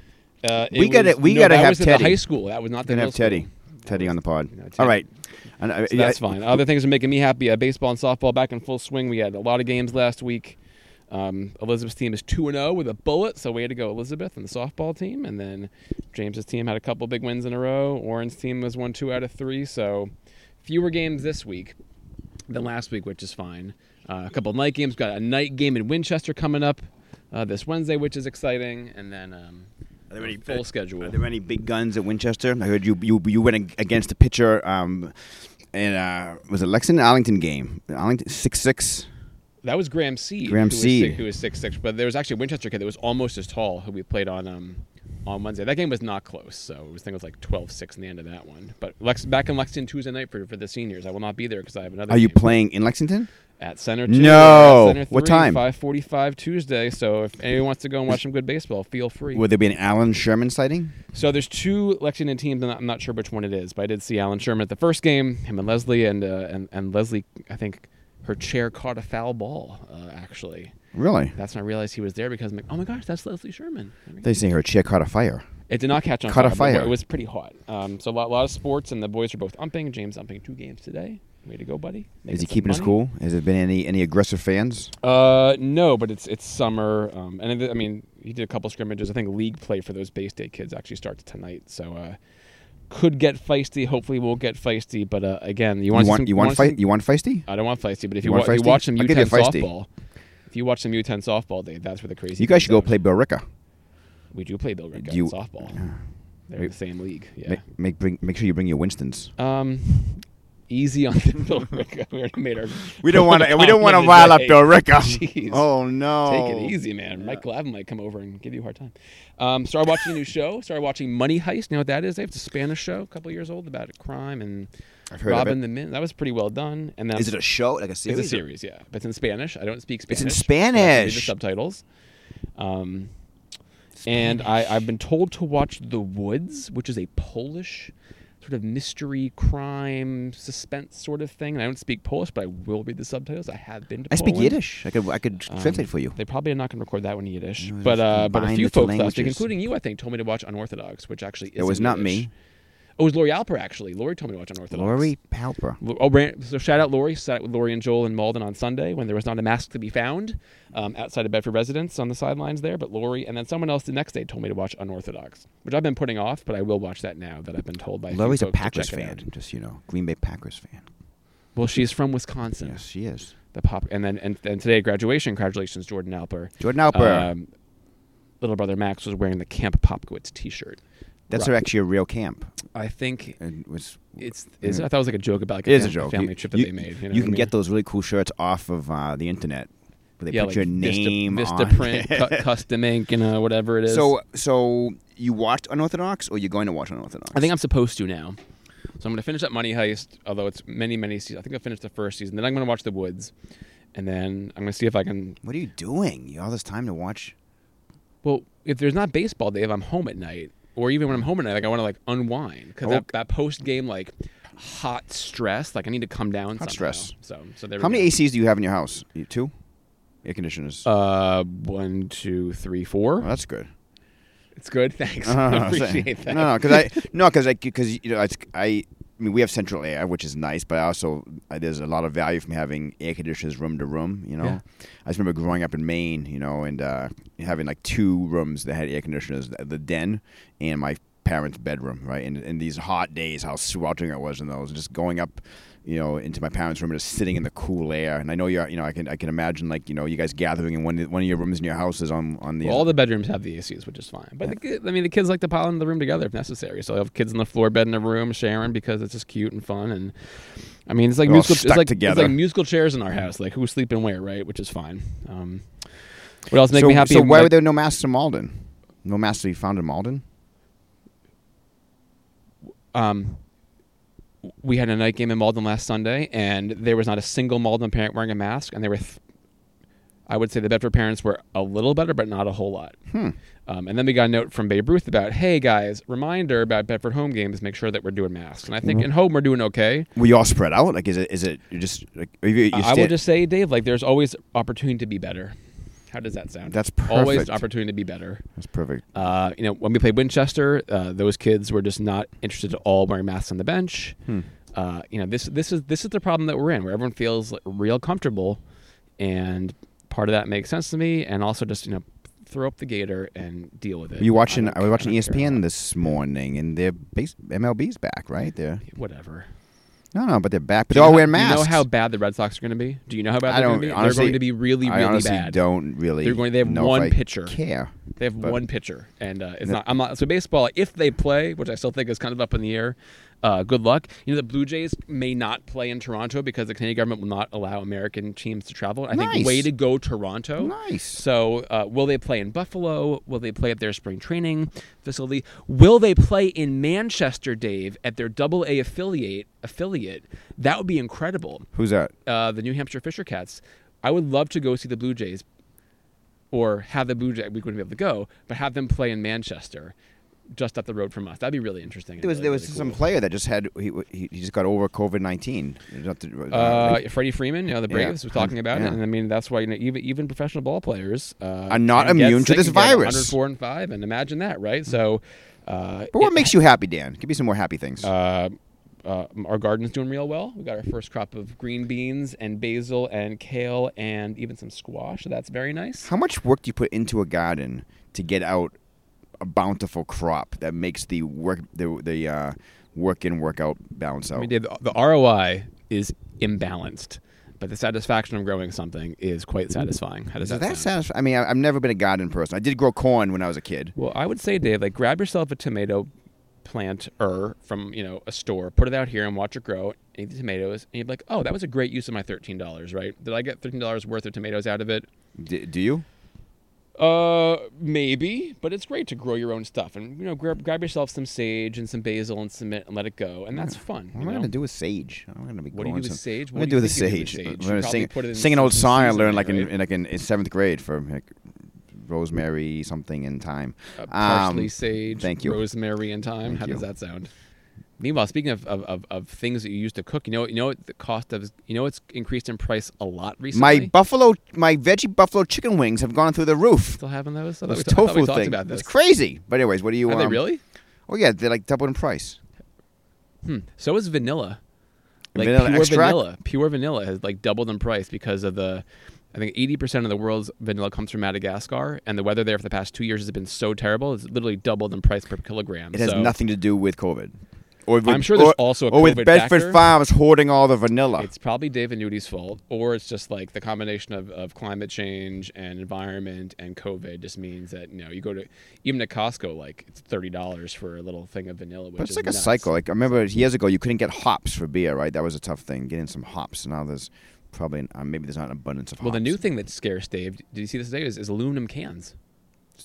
Uh, We gotta- was- we no, gotta that have Teddy. the high school. That was not the have Teddy. Teddy on the pod. All. And, uh, So yeah, that's fine. Other things are making me happy. Uh, baseball and softball back in full swing. We had a lot of games last week. Um, Elizabeth's team is two and zero with a bullet, so way to go, Elizabeth and the softball team. And then James's team had a couple big wins in a row. Warren's team was won two out of three, so fewer games this week than last week, which is fine. Uh, a couple night games. Got a night game in Winchester coming up uh, this Wednesday, which is exciting. And then um, Are there any- full schedule. Are there any big guns at Winchester? I heard you you you went against a pitcher um, and uh, was it Lexington Arlington game? Arlington six six. That was Graham Seed. Graham who was six- who was six six. But there was actually a Winchester kid that was almost as tall who we played on um, on Wednesday. That game was not close, so it was I think it was like 12-6 in the end of that one. But Lex, back in Lexington Tuesday night for, for the seniors. I will not be there because I have another. Are you game playing in Lexington? at Center? Two, No. Center What 3, time? Five forty-five Tuesday. So if anyone wants to go and watch some good baseball, feel free. Would there be an Alan Sherman sighting? So there's two Lexington teams, and I'm not sure which one it is, but I did see Alan Sherman at the first game. Him and Leslie, and uh, and and Leslie, I think her chair caught a foul ball. Uh, actually, Really? that's when I realized he was there because I'm like, oh my gosh, that's Leslie Sherman. They say her chair caught a fire. It did not catch on Caught a fire. but fire. It was pretty hot. Um, so a lot, lot of sports, and the boys are both umping. James umping two games today. Way to go, buddy! Making Is he keeping money. cool? Has there been any any aggressive fans? Uh, no, but it's it's summer, um, and it, I mean he did a couple scrimmages. I think league play for those Bay State kids actually starts tonight, so uh, could get feisty. Hopefully, we'll get feisty. But uh, again, you You want want some, you want some- fight? You want feisty? I don't want feisty, but if You you, want wa- if you watch some you U10 feisty. softball, if you watch some U10 softball, Dave, that's where the crazy. You guys should go out. play Billerica. We do play Bill Rick Do you- in softball. They're Make- the same league. Yeah. Make, make bring make sure you bring your Winstons. Um, easy on the Bill Rick. We already made our. We don't want to. We don't want to rile up. Billerica. Jeez. Oh no! Take it easy, man. Mike Glavin might come over and give you a hard time. Um, started watching a new show. Started watching Money Heist. You know what that is? Dave? It's a Spanish show, a couple years old, about crime and I've heard Robin of the Mint. That was pretty well done. And then. Is it a show like a series? It's a series, yeah. But it's in Spanish. I don't speak Spanish. It's in but I can read Spanish. The subtitles. Um, and I, I've been told to watch The Woods, which is a Polish sort of mystery, crime, suspense sort of thing. And I don't speak Polish, but I will read the subtitles. I have been to I speak Yiddish. I could I could Um, translate for you. They probably are not going to record that one in Yiddish, No, but uh, but a few folks last week, including you, I think, told me to watch Unorthodox, which actually is It was not me. Oh, it was Lori Alper actually. Lori told me to watch Unorthodox. Lori Palper. Oh, ran, so shout out Lori. Sat with Lori and Joel in Malden on Sunday when there was not a mask to be found um, outside of Bedford residence on the sidelines there. But Lori and then someone else the next day told me to watch Unorthodox, which I've been putting off, but I will watch that now that I've been told by. Lori's a Packers fan. Just you know, Green Bay Packers fan. Well, she's from Wisconsin. Yes, she is. The pop, and then and, and today at graduation, congratulations, Jordan Alper. Jordan Alper. Um, little brother Max was wearing the Camp Popkowitz T-shirt. That's Right. actually a real camp. I think It was. it's. Is it? I thought it was like a joke about like It is a joke. family You- trip that you, they made. You, know you can I get those really cool shirts off of uh, the internet. Where they yeah, put like your Vista, name Vista on print, cu- custom ink, you know, whatever it is. So, so you watched Unorthodox, or you're going to watch Unorthodox? I think I'm supposed to now. So I'm going to finish up Money Heist, although it's many, many seasons. I think I finished the first season. Then I'm going to watch The Woods, and then I'm going to see if I can. What are you doing? You all this time to watch. Well, if there's not baseball, Dave, I'm home at night, or even when I'm home at night, like I want to like unwind because that, that post game like hot stress, like I need to come down. Hot somehow. stress. So, so there. How we many go. ACs do you have in your house? You- Two. Air conditioners. Uh, one, two, three, four. oh, that's good. It's good. Thanks. Uh, I appreciate that. No, no, because I no, because I because you know it's, I. I mean, we have central air, which is nice, but I also uh, there's a lot of value from having air conditioners room to room. You know, Yeah. I just remember growing up in Maine, you know, and uh, having like two rooms that had air conditioners: the, den and my parents' bedroom. Right, and in these hot days, how sweltering it was in those, just going up, you know, into my parents' room and just sitting in the cool air. And I know you're, you know, I can I can imagine like you know you guys gathering in one of- one of your rooms in your house is on on the Well, all the bedrooms have the ACs, which is fine. But the, ki- I mean, the kids like to pile into the room together if necessary. So I have kids in the floor bed in the room sharing because it's just cute and fun. And I mean, it's like They're musical. It's like together. it's like musical chairs in our house. Like who's sleeping where, right? Which is fine. Um, what else make so, me happy? So why Like- were there no masks in Malden? No masks to be found in Malden? um, we had a night game in Malden last Sunday, and there was not a single Malden parent wearing a mask, and they were. Th- I would say the Bedford parents were a little better, but not a whole lot. Hmm. Um, and then we got a note from Babe Ruth about, hey guys, reminder about Bedford home games, make sure that we're doing masks. And I think Mhm. in home we're doing okay. Were you all spread out? Like, is it is it just like you, you I- will just say, Dave, like there's always opportunity to be better. How does that sound? That's Always opportunity to be better. That's perfect. Uh, you know, when we played Winchester, uh, those kids were just not interested at all wearing masks on the bench. Hmm. Uh, you know, this this is this is the problem that we're in, where everyone feels like, real comfortable, and part of that makes sense to me, and also just you know, throw up the gator and deal with it. You watching? I, I, was watching I don't care. ESPN this morning, and their base MLB's back, right? They're Whatever. No, no, but they're back. But Do they're all know- wearing do. You know how bad the Red Sox are going to be? Do you know how bad they're going to be? honestly. they're going to be really, really bad. I honestly bad. don't really. They're going- they have one I pitcher. Care. They have one pitcher, and uh, it's No. not. I'm not. So baseball, if they play, which I still think is kind of up in the air, uh, good luck. You know, the Blue Jays may not play in Toronto because the Canadian government will not allow American teams to travel. I Nice. think way to go, Toronto. Nice. So, uh, will they play in Buffalo? Will they play at their spring training facility? Will they play in Manchester, Dave, at their Double A affiliate? Affiliate that would be incredible. Who's that? Uh, the New Hampshire Fisher Cats. I would love to go see the Blue Jays, or have the Blue Jays. We wouldn't be able to go, but have them play in Manchester, just up the road from us. That'd be really interesting. There was really, there was really some cool. player that just had he, he just got over COVID nineteen. Uh, Freddie Freeman, you know the Yeah. Braves, was talking about Yeah. it, and I mean that's why you know even even professional ball players uh, Are not immune to this virus. 104 and five, and imagine that, right? So, uh, but what it- makes you happy, Dan? Give me some more happy things. Uh, uh, our garden's doing real well. We got our first crop of green beans and basil and kale and even some squash. So that's very nice. How much work do you put into a garden to get out a bountiful crop that makes the work the the uh, work in work out balance out? I mean, Dave, the, the ROI is imbalanced, but the satisfaction of growing something is quite satisfying. How does that, that sound? I mean, I, I've never been a garden person. I did grow corn when I was a kid. Well, I would say, Dave, like grab yourself a tomato plant or from you know a store, put it out here and watch it grow. Eat the tomatoes, and you'd be like, "Oh, that was a great use of my thirteen dollars, right? Did I get thirteen dollars worth of tomatoes out of it? D- do you? Uh, maybe, but it's great to grow your own stuff, and you know, grab grab yourself some sage and some basil and some mint and let it go, and that's fun. What you am I to do with sage? I'm going to be What do you do with sage? What do I do with you you sage? do with I'm sage? gonna sing, put it in sing an old song I learned like in, like in, in seventh grade for like, rosemary something in time. Uh, parsley, Um, sage, thank you. rosemary, in time. Thank How you. does that sound? Meanwhile, speaking of, of, of, of things that you used to cook, you know, you know what the cost of, you know, it's increased in price a lot recently. My buffalo, my veggie buffalo chicken wings have gone through the roof. still having those. Those we, ta- I we tofu talked thing. about this. It's crazy. But anyways, what do you? Are they um, really? Oh yeah, they're like doubled in price. Hmm. So is vanilla. Like Vanilla pure extract? vanilla, pure vanilla has like doubled in price because of the. I think eighty percent of the world's vanilla comes from Madagascar, and the weather there for the past two years has been so terrible. It's literally doubled in price per kilogram. It has So nothing to do with COVID. Or with, I'm sure there's or, also a or with COVID Bedford factor. Farms hoarding all the vanilla. It's probably Dave and fault, or it's just like the combination of, of climate change and environment and COVID just means that you know you go to even at Costco like it's thirty dollars for a little thing of vanilla. Which But it's is like a cycle. Like I remember years ago, you couldn't get hops for beer, right? That was a tough thing, getting some hops. Now there's probably uh, maybe there's not an abundance of hops. Well, the new thing that's scarce, Dave. Did you see this today? Is, is aluminum cans.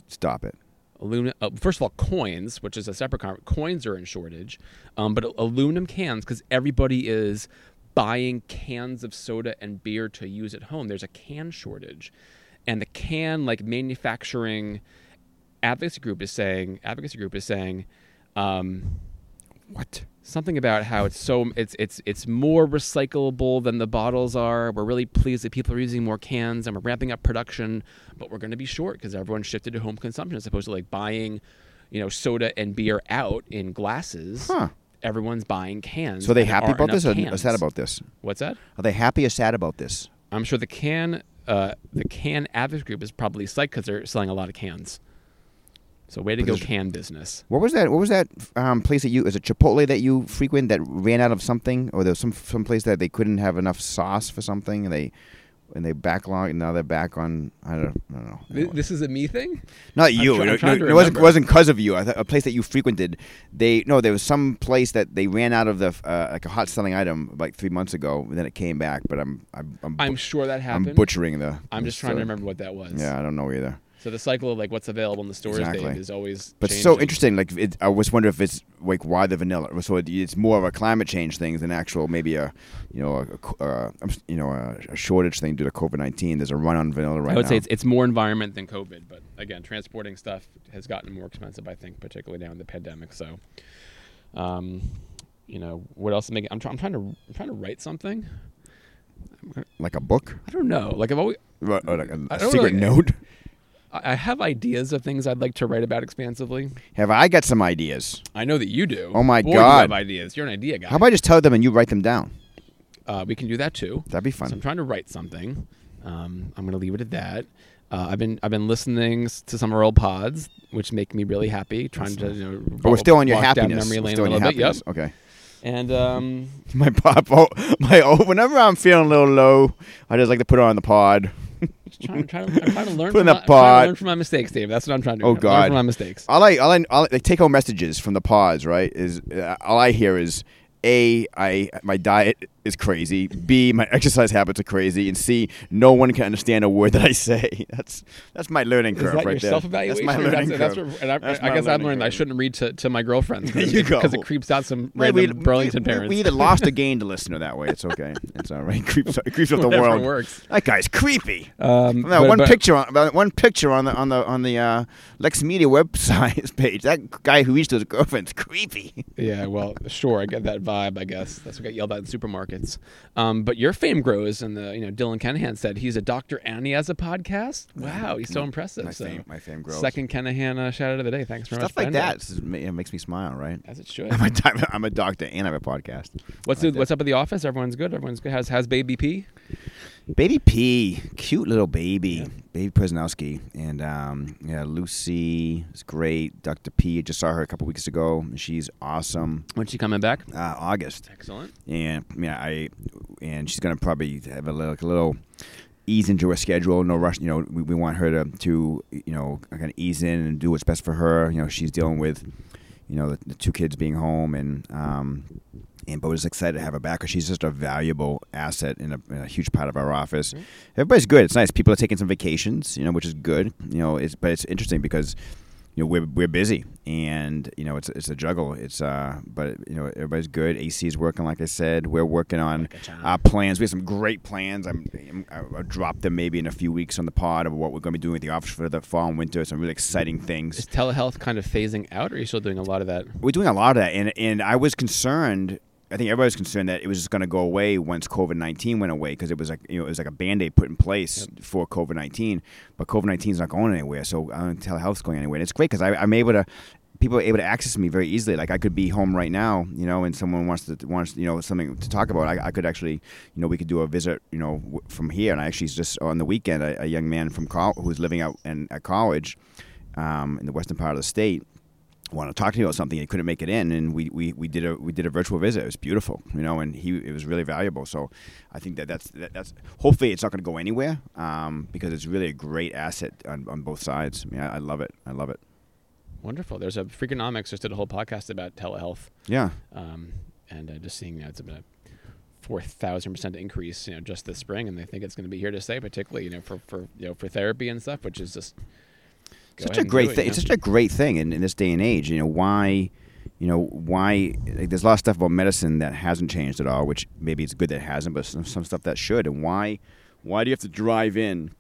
Stop it. Aluminum. Uh, first of all, coins, which is a separate con- coins are in shortage, um, but aluminum cans because everybody is buying cans of soda and beer to use at home. There's a can shortage, and the can like manufacturing advocacy group is saying advocacy group is saying um, What? Something about how it's so it's it's it's more recyclable than the bottles are. We're really pleased that people are using more cans and we're ramping up production, but we're going to be short because everyone shifted to home consumption as opposed to like buying, you know, soda and beer out in glasses. Huh. Everyone's buying cans. So are they happy about this, or sad about this? What's that? Are they happy or sad about this? I'm sure the can uh, the can advocacy group is probably psyched because they're selling a lot of cans. So way to But go, can business. What was that? What was that um, place that you? Is it Chipotle that you frequent that ran out of something, or there was some some place that they couldn't have enough sauce for something, and they and they backlog, and now they're back on. I don't, I don't know. Th- This is a me thing. Not you. try- I'm No, no, it wasn't remember. wasn't because of you. I thought a place that you frequented. They no, there was some place that they ran out of the uh, like a hot selling item like three months ago, and then it came back. But I'm I'm I'm, I'm sure that happened. I'm butchering the. I'm the just trying to remember what that was. Yeah, I don't know either. So the cycle of like what's available in the stores, Exactly. is always. But it's so interesting. Like it, I was wondering if it's like why the vanilla. So it, it's more of a climate change thing than actual maybe a you know a, a co- uh, you know a, a shortage thing due to COVID nineteen. There's a run on vanilla right now. I would now. say it's, it's more environment than COVID, but again, transporting stuff has gotten more expensive. I think, particularly now in the pandemic. So, um, you know, what else is making? I'm, try, I'm trying to I'm trying to write something. like a book, I don't know. Like I've always or or like a, I a don't secret really- note. I have ideas of things I'd like to write about expansively. Have I got some ideas? I know that you do. Oh my Boy, You God. have ideas. You're an idea guy. How about I just tell them and you write them down? uh, we can do that too. That'd be So I'm trying to write something. Um, I'm going to leave it at that. Uh, I've been I've been listening to some of our old pods, which make me really happy. Trying to you know, But we're still on your happiness. memory lane still on your bit. Yep. Okay. And um, My pop. Oh, my. Oh, whenever I'm feeling a little low, I just like to put it on the pod. Trying, trying to, I'm trying to learn. Put from in the my, trying to pot. learn from my mistakes, Dave. That's what I'm trying to do. Oh, Learn God. from my mistakes. All I, all I, all I like take home messages from the pods, right? Is uh, all I hear is a, I my diet is crazy. B, my exercise habits are crazy, and C, no one can understand a word that I say. That's that's my learning curve right there. self-evaluation? That's my learning that's, curve. that's I, That's I guess I've learned I shouldn't read to, to my girlfriends There you go. because it creeps out some Right, random we- Burlington we, parents. We either lost or gained a listener that way. It's okay. It's all right. Creeps, it creeps up the world. works. That guy's creepy. Um, That but- one but- picture on one picture on the on the on the uh, Lex Media website page. That guy who reached to his girlfriend's creepy. Yeah, well, sure, I get that vibe. I guess that's what got yelled at in supermarkets. Um, but your fame grows, and the you know Dylan Kenahan said he's a doctor and he has a podcast. Wow, he's so impressive. My so fame, my fame grows. second Kenahan uh, shout out of the day. Thanks very Stuff much. like Ben. that is- it makes me smile, right? as it should. I'm a, I'm a doctor and I have a podcast. What's like the, what's up at the office? Everyone's good. Everyone's good. Has has baby P? Baby P, cute little baby, Yeah. baby Prisnowski, and um, yeah, Lucy is great. Dr. P, just saw her a couple weeks ago. She's awesome. When's she coming back? Uh, August, Excellent. and yeah, I and she's gonna probably have a little, a little ease into her schedule. No rush. You know, we, we want her to to you know kind of ease in and do what's best for her. You know, she's dealing with you know the, the two kids being home and um and but was excited to have her back because she's just a valuable asset in a, in a huge part of our office. Mhm. Everybody's good. It's nice. People are taking some vacations, you know, which is good. You know, it's but it's interesting because you know we're we're busy and you know it's it's a juggle. It's uh but you know everybody's good. AC is working like I said. We're working on Like a charm. our plans. We have some great plans. I'm, I'm I'll drop them maybe in a few weeks on the pod of what we're going to be doing with the office for the fall and winter. Some really exciting things. Is telehealth kind of phasing out, or are you still doing a lot of that? We're doing a lot of that, and and I was concerned. I think everybody was concerned that it was just going to go away once COVID nineteen went away because it was like you know it was like a band aid put in place for COVID nineteen, but COVID nineteen is not going anywhere. So I don't telehealth's going anywhere. And it's great because I'm able to. People are able to access me very easily. Like I could be home right now, you know, and someone wants to wants you know something to talk about. I, I could actually, you know, we could do a visit, you know, w- from here. And I actually just on the weekend, a, a young man from col- who's living out in at college, um, in the western part of the state, wanted to talk to me about something. He couldn't make it in, and we, we, we did a we did a virtual visit. It was beautiful, you know, and he it was really valuable. So I think that that's that, that's hopefully it's not going to go anywhere um, because it's really a great asset on, on both sides. I mean, I, I love it. I love it. Wonderful. There's a Freakonomics just did a whole podcast about telehealth, Yeah, um, and uh, just seeing that it's been a four thousand percent increase, you know, just this spring, and they think it's going to be here to stay, particularly you know for for you know for therapy and stuff, which is just such a great do it, thing. It's such a great thing in, in this day and age. You know why. You know why? Like, there's a lot of stuff about medicine that hasn't changed at all, which maybe it's good that it hasn't, but some, some stuff that should. And why? Why do you have to drive in?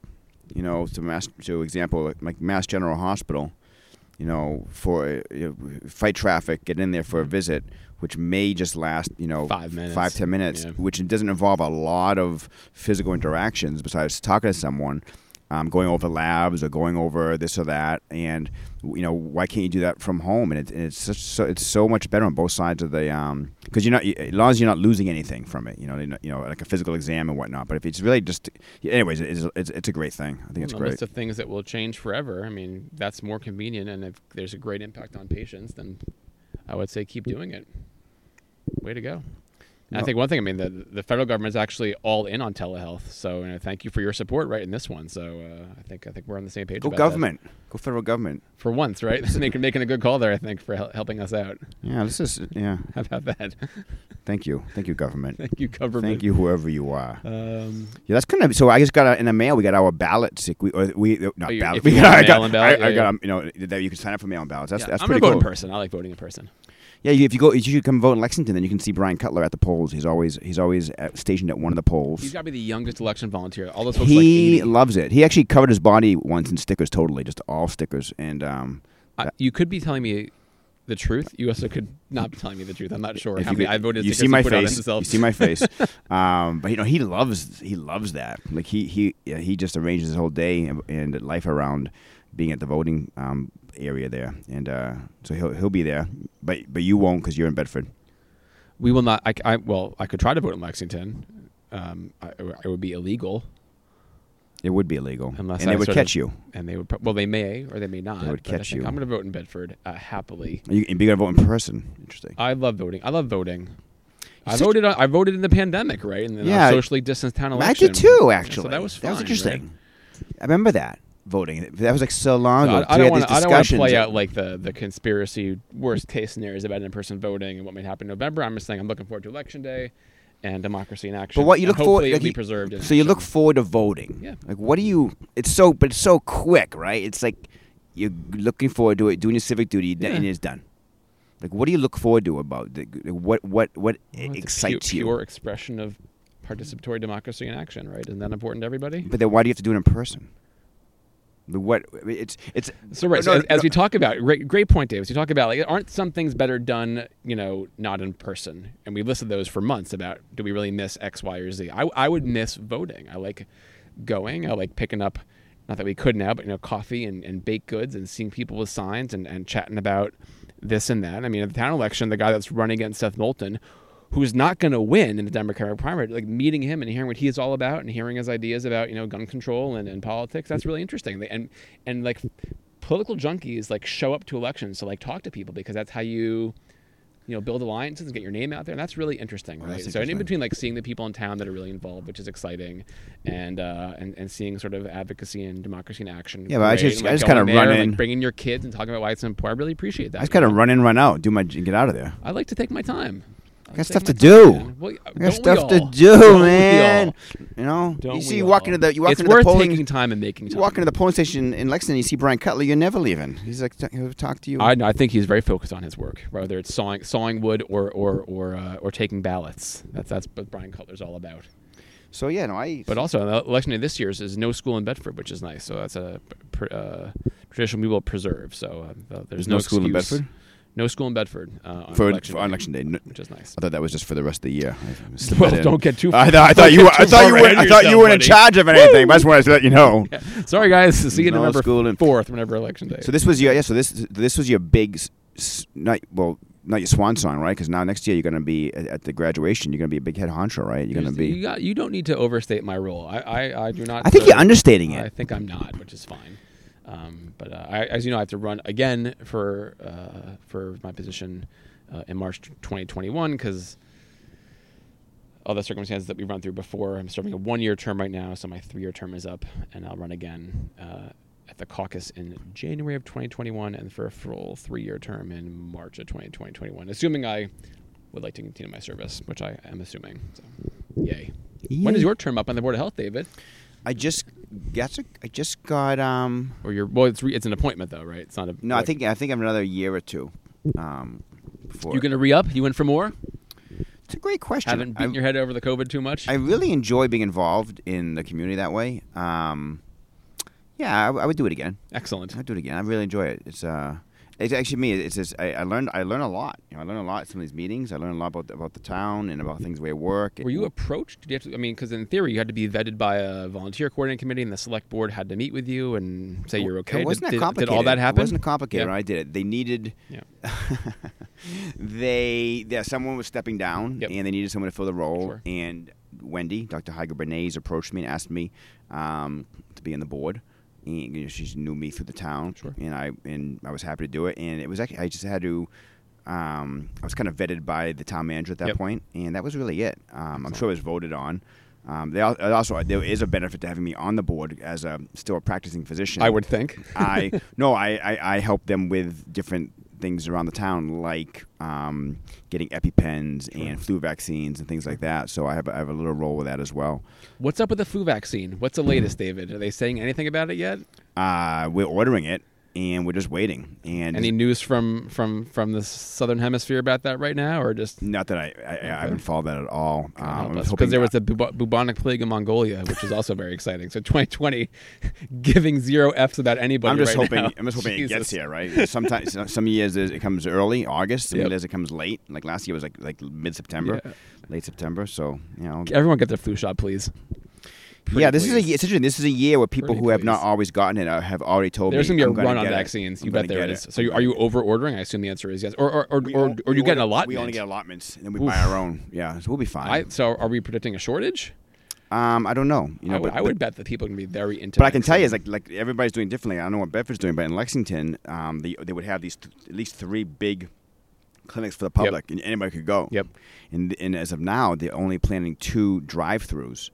You know, to mass, to example, like, like Mass General Hospital. You know, for uh, you know, fight traffic, get in there for a visit, which may just last, you know, Five minutes. five ten minutes, Yeah. which doesn't involve a lot of physical interactions besides talking to someone, um, going over labs or going over this or that, and you know why can't you do that from home? And, it, and it's such, so it's so much better on both sides of the because you're not as long as you're not losing anything from it, you know, you know, like a physical exam and whatnot. But if it's really just, anyways, it's it's, it's a great thing. I think it's a great. list of things that will change forever. I mean, that's more convenient, and if there's a great impact on patients, then I would say keep doing it. Way to go! And I think one thing. I mean, the the federal government is actually all in on telehealth. So, you know, thank you for your support, right, in this one. So, uh, I think I think we're on the same page. Go about that. government, go federal government. for once, right? making making a good call there. I think for hel- helping us out. Yeah, this is yeah. How about that? Thank you, thank you, government. thank you, government. Thank you, whoever you are. Um, Yeah, that's kind of so. I just got a, in the mail. We got our ballots. We or we not Oh, you- ballots. if We got, want got, ballot, I, I yeah, got yeah. you know that you can sign up for mail-in ballots. That's yeah, that's I'm pretty gonna vote cool. in person. I like voting in person. Yeah, if you go, if you should come vote in Lexington. Then you can see Brian Cutler at the polls. He's always he's always at, stationed at one of the polls. He's got to be the youngest election volunteer. All those folks are like he loves it. He actually covered his body once in stickers, totally, just all stickers. And um, I, you could be telling me the truth. You also could not be telling me the truth. I'm not sure if how you, many I voted. you see he my face. You see my face. um, but you know he loves he loves that. Like he he yeah, he just arranges his whole day and, and life around being at the voting um, area there, and uh, so he'll he'll be there. But but you won't because you're in Bedford. we will not. I, I well, I could try to vote in Lexington. Um, I, it would be illegal, It would be illegal, Unless and they I would catch of- you. and they would. Well, they may or they may not. They would I catch you. I'm going to vote in Bedford uh, happily. You and be gonna vote in person. Interesting. I love voting. I love voting. I voted. On, I voted in the pandemic, right? And the Yeah. socially distanced town I election. did too, actually. So that was fun. That was interesting. right? I remember that voting. That was like so long ago. I, I don't want to. I don't want to play out like the the conspiracy worst case scenarios about in-person voting and what might happen in November. I'm just saying I'm looking forward to election day and democracy in action. But what you look forward, like be you- preserved. So you look forward to voting. Yeah. Like, what do you? It's so, but it's so quick, right? It's like you're looking forward to it, doing your civic duty, Yeah. and it's done. Like, what do you look forward to about the, what what what Well, excites pu- you? Pure expression of participatory democracy in action, right? Isn't that important to everybody? But then, why do you have to do it in person? The what? It's it's So right, No, so as, no, as we talk about great, great point, Dave. As we talk about like, aren't some things better done, you know, not in person? And we listed those for months about do we really miss X, Y, or Z? I, I would miss voting. I like going. I like picking up, not that we could now, but you know, coffee and, and baked goods and seeing people with signs and, and chatting about this and that. I mean, at the town election, the guy that's running against Seth Moulton, who's not going to win in the Democratic primary, like meeting him and hearing what he is all about and hearing his ideas about you know gun control and, and politics, that's really interesting. And and like political junkies like show up to elections to like talk to people because that's how you you know build alliances and get your name out there and that's really interesting Oh, right that's so in between like seeing the people in town that are really involved which is exciting and uh and, and seeing sort of advocacy and democracy in action Yeah, but I just- and, I just going there run and, in- like, bringing your kids and talking about why it's important i really appreciate that I just kind gotta run in, run out, do my, get out of there. I like to take my time. I got stuff to do. man. Well, I got stuff to do, Don't man. You know, Don't you see, you walk all? into the you walk it's into the worth polling. taking time and making time. You walk into the polling station in Lexington, you see Brian Cutler, you're never leaving. He's like, he'll talk to you. I, I think he's very focused on his work, whether it's sawing, sawing wood or or or, uh, or taking ballots. That's that's what Brian Cutler's all about. so yeah, no, I. But also, the election day this year is, is no school in Bedford, which is nice. So that's a uh, tradition we will preserve. So uh, there's, there's no, no school in excuse- Bedford No school in Bedford uh, on for, election for on election day. No, which is nice. I thought that was just for the rest of the year. I Well, don't get too. I thought, I thought you were. I thought you were. I thought you weren't in buddy. charge of anything. But I just wanted to let you know. Sorry, guys. See you No November school in- fourth, whenever election day. So this was your yeah. So this this was your big, s- s- not well, not your swan song, right? Because now next year you're going to be at, at the graduation. You're going to be a big head honcho, right? You're going to be. You, got, you don't need to overstate my role. I, I, I do not. I think uh, you're understating it. I think I'm not, which is fine. Um, but uh, I, as you know, I have to run again for uh, for my position uh, in March 2021 because all the circumstances that we run through before. I'm serving a one-year term right now, so my three-year term is up, and I'll run again uh, at the caucus in January of 2021, and for a full three-year term in March of 2021, assuming I would like to continue my service, which I am assuming. So, yay. When is your term up on the board of health, David? I just that's a, I just got um. Or your well, it's re, it's an appointment though, right? It's not a. No, I think I think I'm another year or two. Um, before you're gonna re up. You went for more? It's a great question. Haven't beaten I, your head over the COVID too much. I really enjoy being involved in the community that way. Um, yeah, I, I would do it again. Excellent. I'd do it again. I really enjoy it. It's uh, it's actually me. It's just I, I learned I learn a lot. You know, I learn a lot at some of these meetings. I learn a lot about about the town and about things where I work. Were you approached? Did you have to? I mean, because in theory, you had to be vetted by a volunteer coordinating committee, and the select board had to meet with you and say you're okay. It wasn't did, that did- did complicated. all that happen? It wasn't complicated Yeah. I did it. They needed. Yeah. they yeah, someone was stepping down, Yep. and they needed someone to fill the role. Sure. And Wendy, Dr. Heiger Bernays, approached me and asked me um, to be on the board. And, you know, she knew me through the town, Sure. and I and I was happy to do it. And it was actually I just had to. Um, I was kind of vetted by the town manager at that Yep. point, and that was really it. Um, I'm sure it was voted on. Um, they al- also there is a benefit to having me on the board as a still a practicing physician. I would think. I no, I, I I help them with different things around the town, like um, getting EpiPens and flu vaccines and things like that. So I have I have a little role with that as well. What's up with the flu vaccine? What's the latest, David? Are they saying anything about it yet? Uh, we're ordering it, and we're just waiting. And Any news from from from the southern hemisphere about that right now, or just? not that I I, I haven't followed that at all. Um, Because hoping there was the bubonic plague in Mongolia, which is also very exciting. So 2020, giving zero Fs about anybody. I'm just right hoping. now. I'm just hoping it gets here, right? Sometimes, some- some years it comes early, August. Some Yep. years it comes late. Like last year was like like mid September, Yeah. late September. So you know, Everyone get their flu shot, please. Pretty yeah, this is a year- it's interesting. This is a year where people Pretty who have not always gotten it uh, have already told There's me gonna be a I'm gonna run on get it. vaccines. I'm You bet gonna there get it. So you, are you over ordering? I assume the answer is yes. Or or or, We or, o- or we you get an order- allotment. We only get allotments, and then we Oof. buy our own. Yeah, so we'll be fine. I, so are we predicting a shortage? um, I don't know. You know, I would, but, I would but, bet that people are going to be very into. but I can tell you, vaccine. is like like everybody's doing differently. I don't know what Bedford's doing, but in Lexington, um, they they would have these th- at least three big clinics for the public, and anybody could go. Yep. And and as of now, they're only planning two drive-throughs.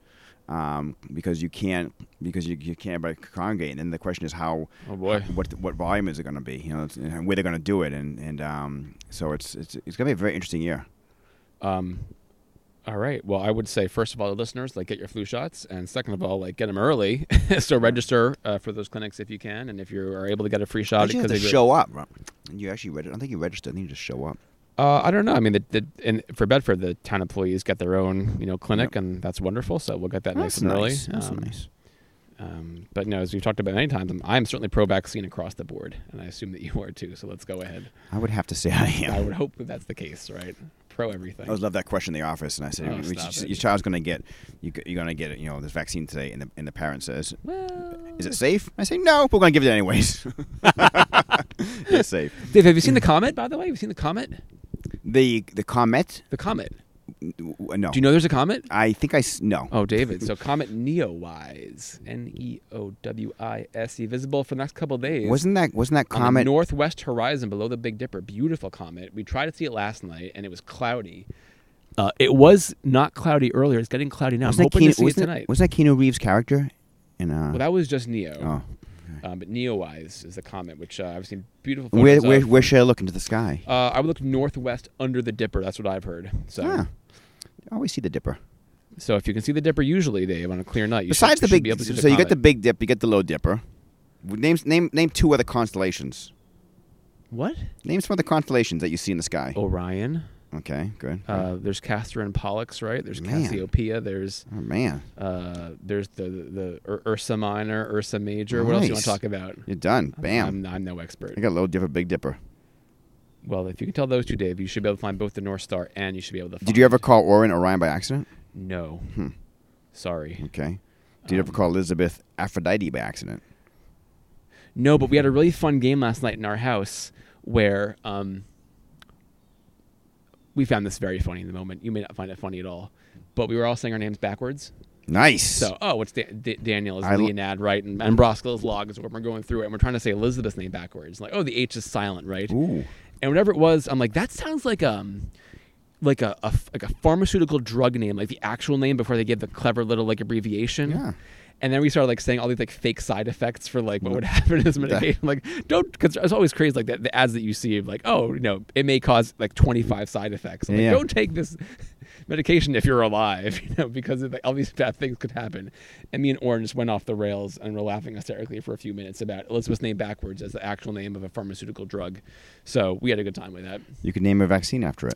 Um, because you can't because you, you can't congregate. And then the question is how Oh boy. what what volume is it going to be? You know, and where they're going to do it, and and um, so it's it's it's going to be a very interesting year. Um, all right. Well, I would say first of all, the listeners, like get your flu shots, and second of all, like get them early. so register uh, for those clinics if you can, and if you are able to get a free shot you have to show up. You actually register. I don't think you register. I think you just show up. Uh, I don't know. I mean, the, the and for Bedford, the town employees get their own, you know, clinic, and that's wonderful. So we'll get that nice That's and early. nice. That's Um, nice. Um, but no, as we've talked about many times, I'm, I'm certainly pro-vaccine across the board, and I assume that you are too. So let's go ahead. I would have to say I am. I would hope that that's the case, right? Pro everything. I always love that question in the office, and I said, Oh, "We- stop your child's going to get you, you're going to get you know this vaccine today," and the and the parent says, well, "Is it safe?" I say, "No, we're going to give it anyways." it's safe. Dave, have you seen the comet? By the way, have you seen the comet? The the comet? The comet. No. Do you know there's a comet? I think I s- no. Oh, David. So Comet Neowise, N E O W I S E, visible for the next couple of days. Wasn't that wasn't that on the comet? northwest horizon below the Big Dipper. Beautiful comet. We tried to see it last night, and it was cloudy. Uh, it was not cloudy earlier. It's getting cloudy now. I'm wasn't that hoping Keanu, to see it wasn't, tonight. wasn't that Keanu Reeves' character? In uh, well, that was just Neo. oh. Um, but Neowise is the comet, which uh, I've seen beautiful Where photos where of. where should I look into the sky? Uh, I would look northwest under the Dipper. That's what I've heard. So, Ah, I always see the Dipper. so if you can see the Dipper usually, Dave, on a clear night, you Besides should, the you big, be able to see so the you get the. Big Dip, you get the Low Dipper. Name name name two other constellations. what? Name some other constellations that you see in the sky. Orion. Okay, good. Uh, there's Castor and Pollux, right? There's Man. Cassiopeia. There's oh man, uh, there's the the Ur- Ursa Minor, Ursa Major. What else do you want to talk about? you're done. Bam. I'm, I'm no expert. I got Low Dipper, Big Dipper. Well, if you can tell those two, Dave, you should be able to find both the North Star and you should be able to. Find Did you ever call Orion Orion by accident? No. Hmm. Sorry. Okay. Did you ever Um, call Elizabeth Aphrodite by accident? No, but we had a really fun game last night in our house where um, we found this very funny in the moment. You may not find it funny at all, but we were all saying our names backwards. Nice. So, oh, it's da- D- Daniel is I Leonad, right? And, and Broskill's log is when we're going through it, and we're trying to say Elizabeth's name backwards. Like, oh, the H is silent, right? Ooh. And whatever it was, I'm like, that sounds like um, like a, a like a pharmaceutical drug name, like the actual name before they give the clever little like abbreviation. Yeah. And then we started like saying all these like fake side effects for like what would mm. happen to this medication. like, don't because it's always crazy like that the ads that you see of like, oh, you know, it may cause like 25 side effects. I'm like, Yeah. don't take this medication if you're alive, you know, because all these bad things could happen. And me and Oren just went off the rails and were laughing hysterically for a few minutes about Elizabeth's name backwards as the actual name of a pharmaceutical drug. So we had a good time with that. You could name a vaccine after it.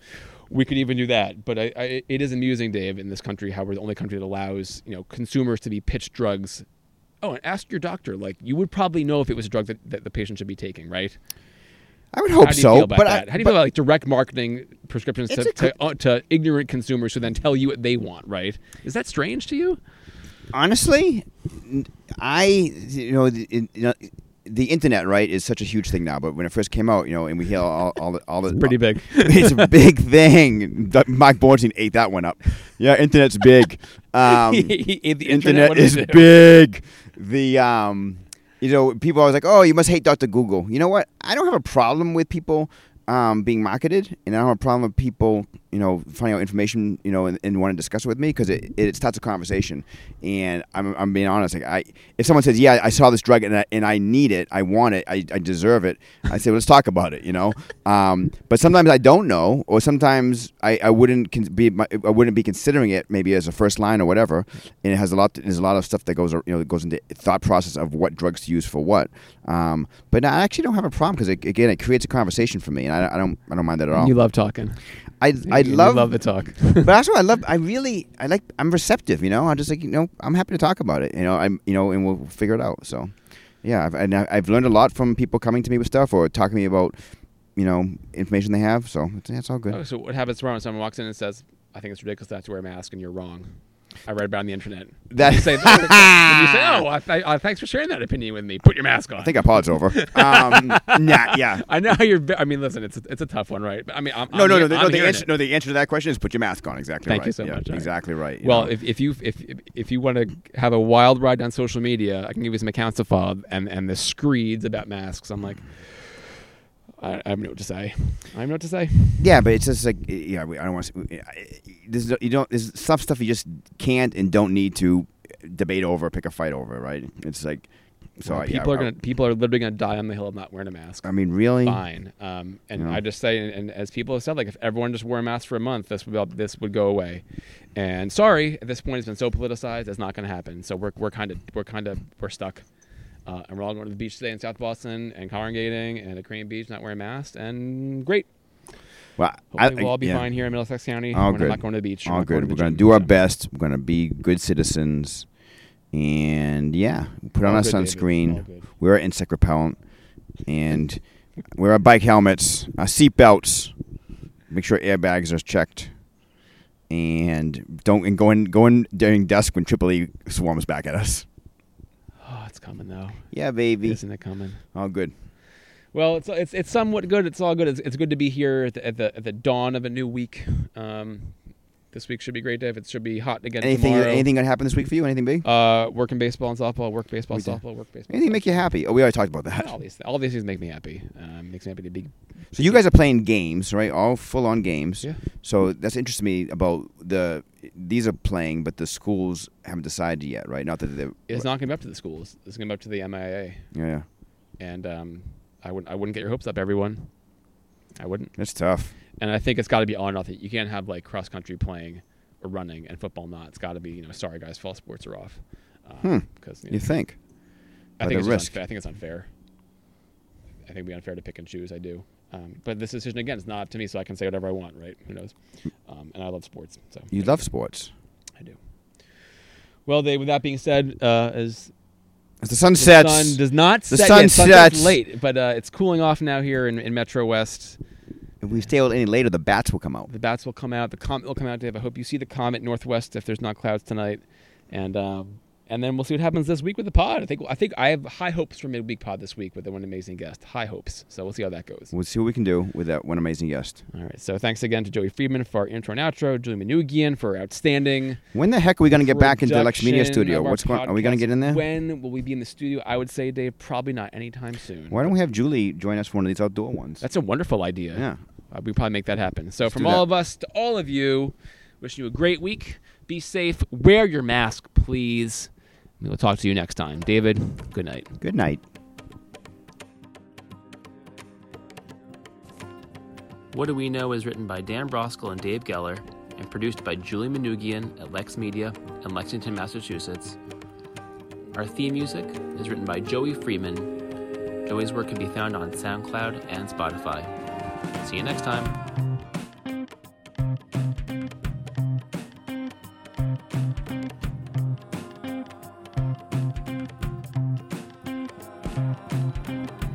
We could even do that, but I, I, it is amusing, Dave, in this country how we're the only country that allows you know consumers to be pitched drugs. Oh, and ask your doctor. Like you would probably know if it was a drug that, that the patient should be taking, right? I would hope How do you so. but? I, how do you but feel about like direct marketing prescriptions to, to, uh, to ignorant consumers who then tell you what they want, right? Is that strange to you? honestly, I you know the, you know, the internet right is such a huge thing now. But when it first came out, you know, and we hear all, all the all the Pretty big. it's a big thing. Mike Bornstein ate that one up. Yeah, internet's big. Um, He ate the internet, what did is big. The um, you know, people always like, oh, you must hate Dr. Google. You know what? I don't have a problem with people um, being marketed, and I don't have a problem with people, you know, finding out information, you know, and, and want to discuss it with me because it, it starts a conversation. And I'm, I'm being honest. Like, I if someone says, yeah, I saw this drug and I, and I need it, I want it, I, I deserve it, I say, well, let's talk about it. You know. Um, but sometimes I don't know, or sometimes I, I wouldn't con- be I wouldn't be considering it maybe as a first line or whatever. And it has a lot. There's a lot of stuff that goes you know that goes into thought process of what drugs to use for what. Um, but I actually don't have a problem because again it creates a conversation for me, and I, I don't I don't mind that at all. You love talking. I I You love, love the talk. but also I love I really I like I'm receptive. You know, I'm just like you know I'm happy to talk about it. You know I'm you know and we'll figure it out. So yeah, I've and I- I've learned a lot from people coming to me with stuff or talking to me about you know information they have. So it's, it's all good. Oh, so what happens tomorrow when someone walks in and says, "I think it's ridiculous to have to wear a mask," and you're wrong? I read about on the internet. That- you say, Did you say, "Oh, I th- uh, thanks for sharing that opinion with me. Put your mask on." I think our pod's over. Um, nah, yeah. I know how you're. I mean, listen, it's a, it's a tough one, right? But, I mean, I'm, No, I'm no, no. The, no, the answer, no, the answer to that question is put your mask on. Exactly Thank right. you so Yeah, much. Exactly right. Well, know. if, if you if if- if you want to have a wild ride on social media, I can give you some accounts to follow and and the screeds about masks. I'm like, I, I have no what to say. I have no what to say. yeah, but it's just like yeah, I don't want to. No- you don't. There's some stuff you just can't and don't need to debate over, pick a fight over, right? It's like so. Well, I- yeah, people are I- gonna people are literally gonna die on the hill of not wearing a mask. I mean, really? Fine. Um, and Yeah. I just say, and, and as people have said, like if everyone just wore a mask for a month, this would this would go away. And sorry, at this point, it's been so politicized, it's not going to happen. So we're we're kind of we're kind of we're stuck. Uh, and we're all going to the beach today in South Boston and congregating and at Crane Beach, not wearing masks, and great. Well, Hopefully, we'll all be yeah. fine here in Middlesex County. All we're good. not going to the beach. We're All going good. to We're going to do our best. We're going to be good citizens. And yeah, put on All our good, sunscreen. Wear our insect repellent. And wear our bike helmets, our seat belts. Make sure airbags are checked. And don't and go in go in during dusk when Triple E swarms back at us. Coming though. Yeah, baby. Isn't it coming? All good. Well, it's it's it's somewhat good. It's all good. It's, it's good to be here at the, at the at the dawn of a new week. Um, this week should be great, Dave. It should be hot again Anything tomorrow. anything gonna happen this week for you? Anything big? Uh, working baseball and softball, work baseball, We did. softball, work baseball. Anything make you happy? Oh, we already talked about that. all these all these things make me happy. Um, makes me happy to be. So you guys are playing games, right? All full on games. Yeah. So that's interesting to me about the these are playing, but the schools haven't decided yet, right? Not that they're It's not going to be up to the schools. It's going to be up to the MIAA. Yeah, yeah. And um, I wouldn't I wouldn't get your hopes up, everyone. I wouldn't. It's tough. And I think it's got to be on or off. You can't have like cross country playing or running and football not. It's got to be you know sorry guys, fall sports are off. Hmm. Because You think? I think it's risk. unfair. I think it's unfair. I think it'd be unfair to pick and choose. I do. Um, but this decision again is not up to me, so I can say whatever I want, right? Who knows? Um, and I love sports, so You love sports. I do. Well, Dave. With that being said, uh, as As the sun the sets, sun does not The set sun yet, sets. late, but uh, it's cooling off now here in, in Metro West. If we stay out any later, the bats will come out. The bats will come out. The comet will come out, Dave. I hope you see the comet northwest if there's not clouds tonight, and um, and then we'll see what happens this week with the pod. I think I think I have high hopes for midweek pod this week with one amazing guest. High hopes. So we'll see how that goes. We'll see what we can do with that one amazing guest. All right. So thanks again to Joey Friedman for our intro and outro. Julie Manugian for outstanding. When the heck are we going to get back into the Lex Media studio? What's going? Are we going to get in there? When will we be in the studio? I would say, Dave, probably not anytime soon. Why don't we have Julie join us for one of these outdoor ones? That's a wonderful idea. yeah. Uh, we probably make that happen. So Let's from all of us to all of you, wishing you a great week. Be safe. Wear your mask, please. We will talk to you next time. David, good night. Good night. What Do We Know is written by Dan Brosgol and Dave Geller and produced by Julie Manugian at Lex Media in Lexington, Massachusetts. Our theme music is written by Joey Freeman. Joey's work can be found on SoundCloud and Spotify. See you next time.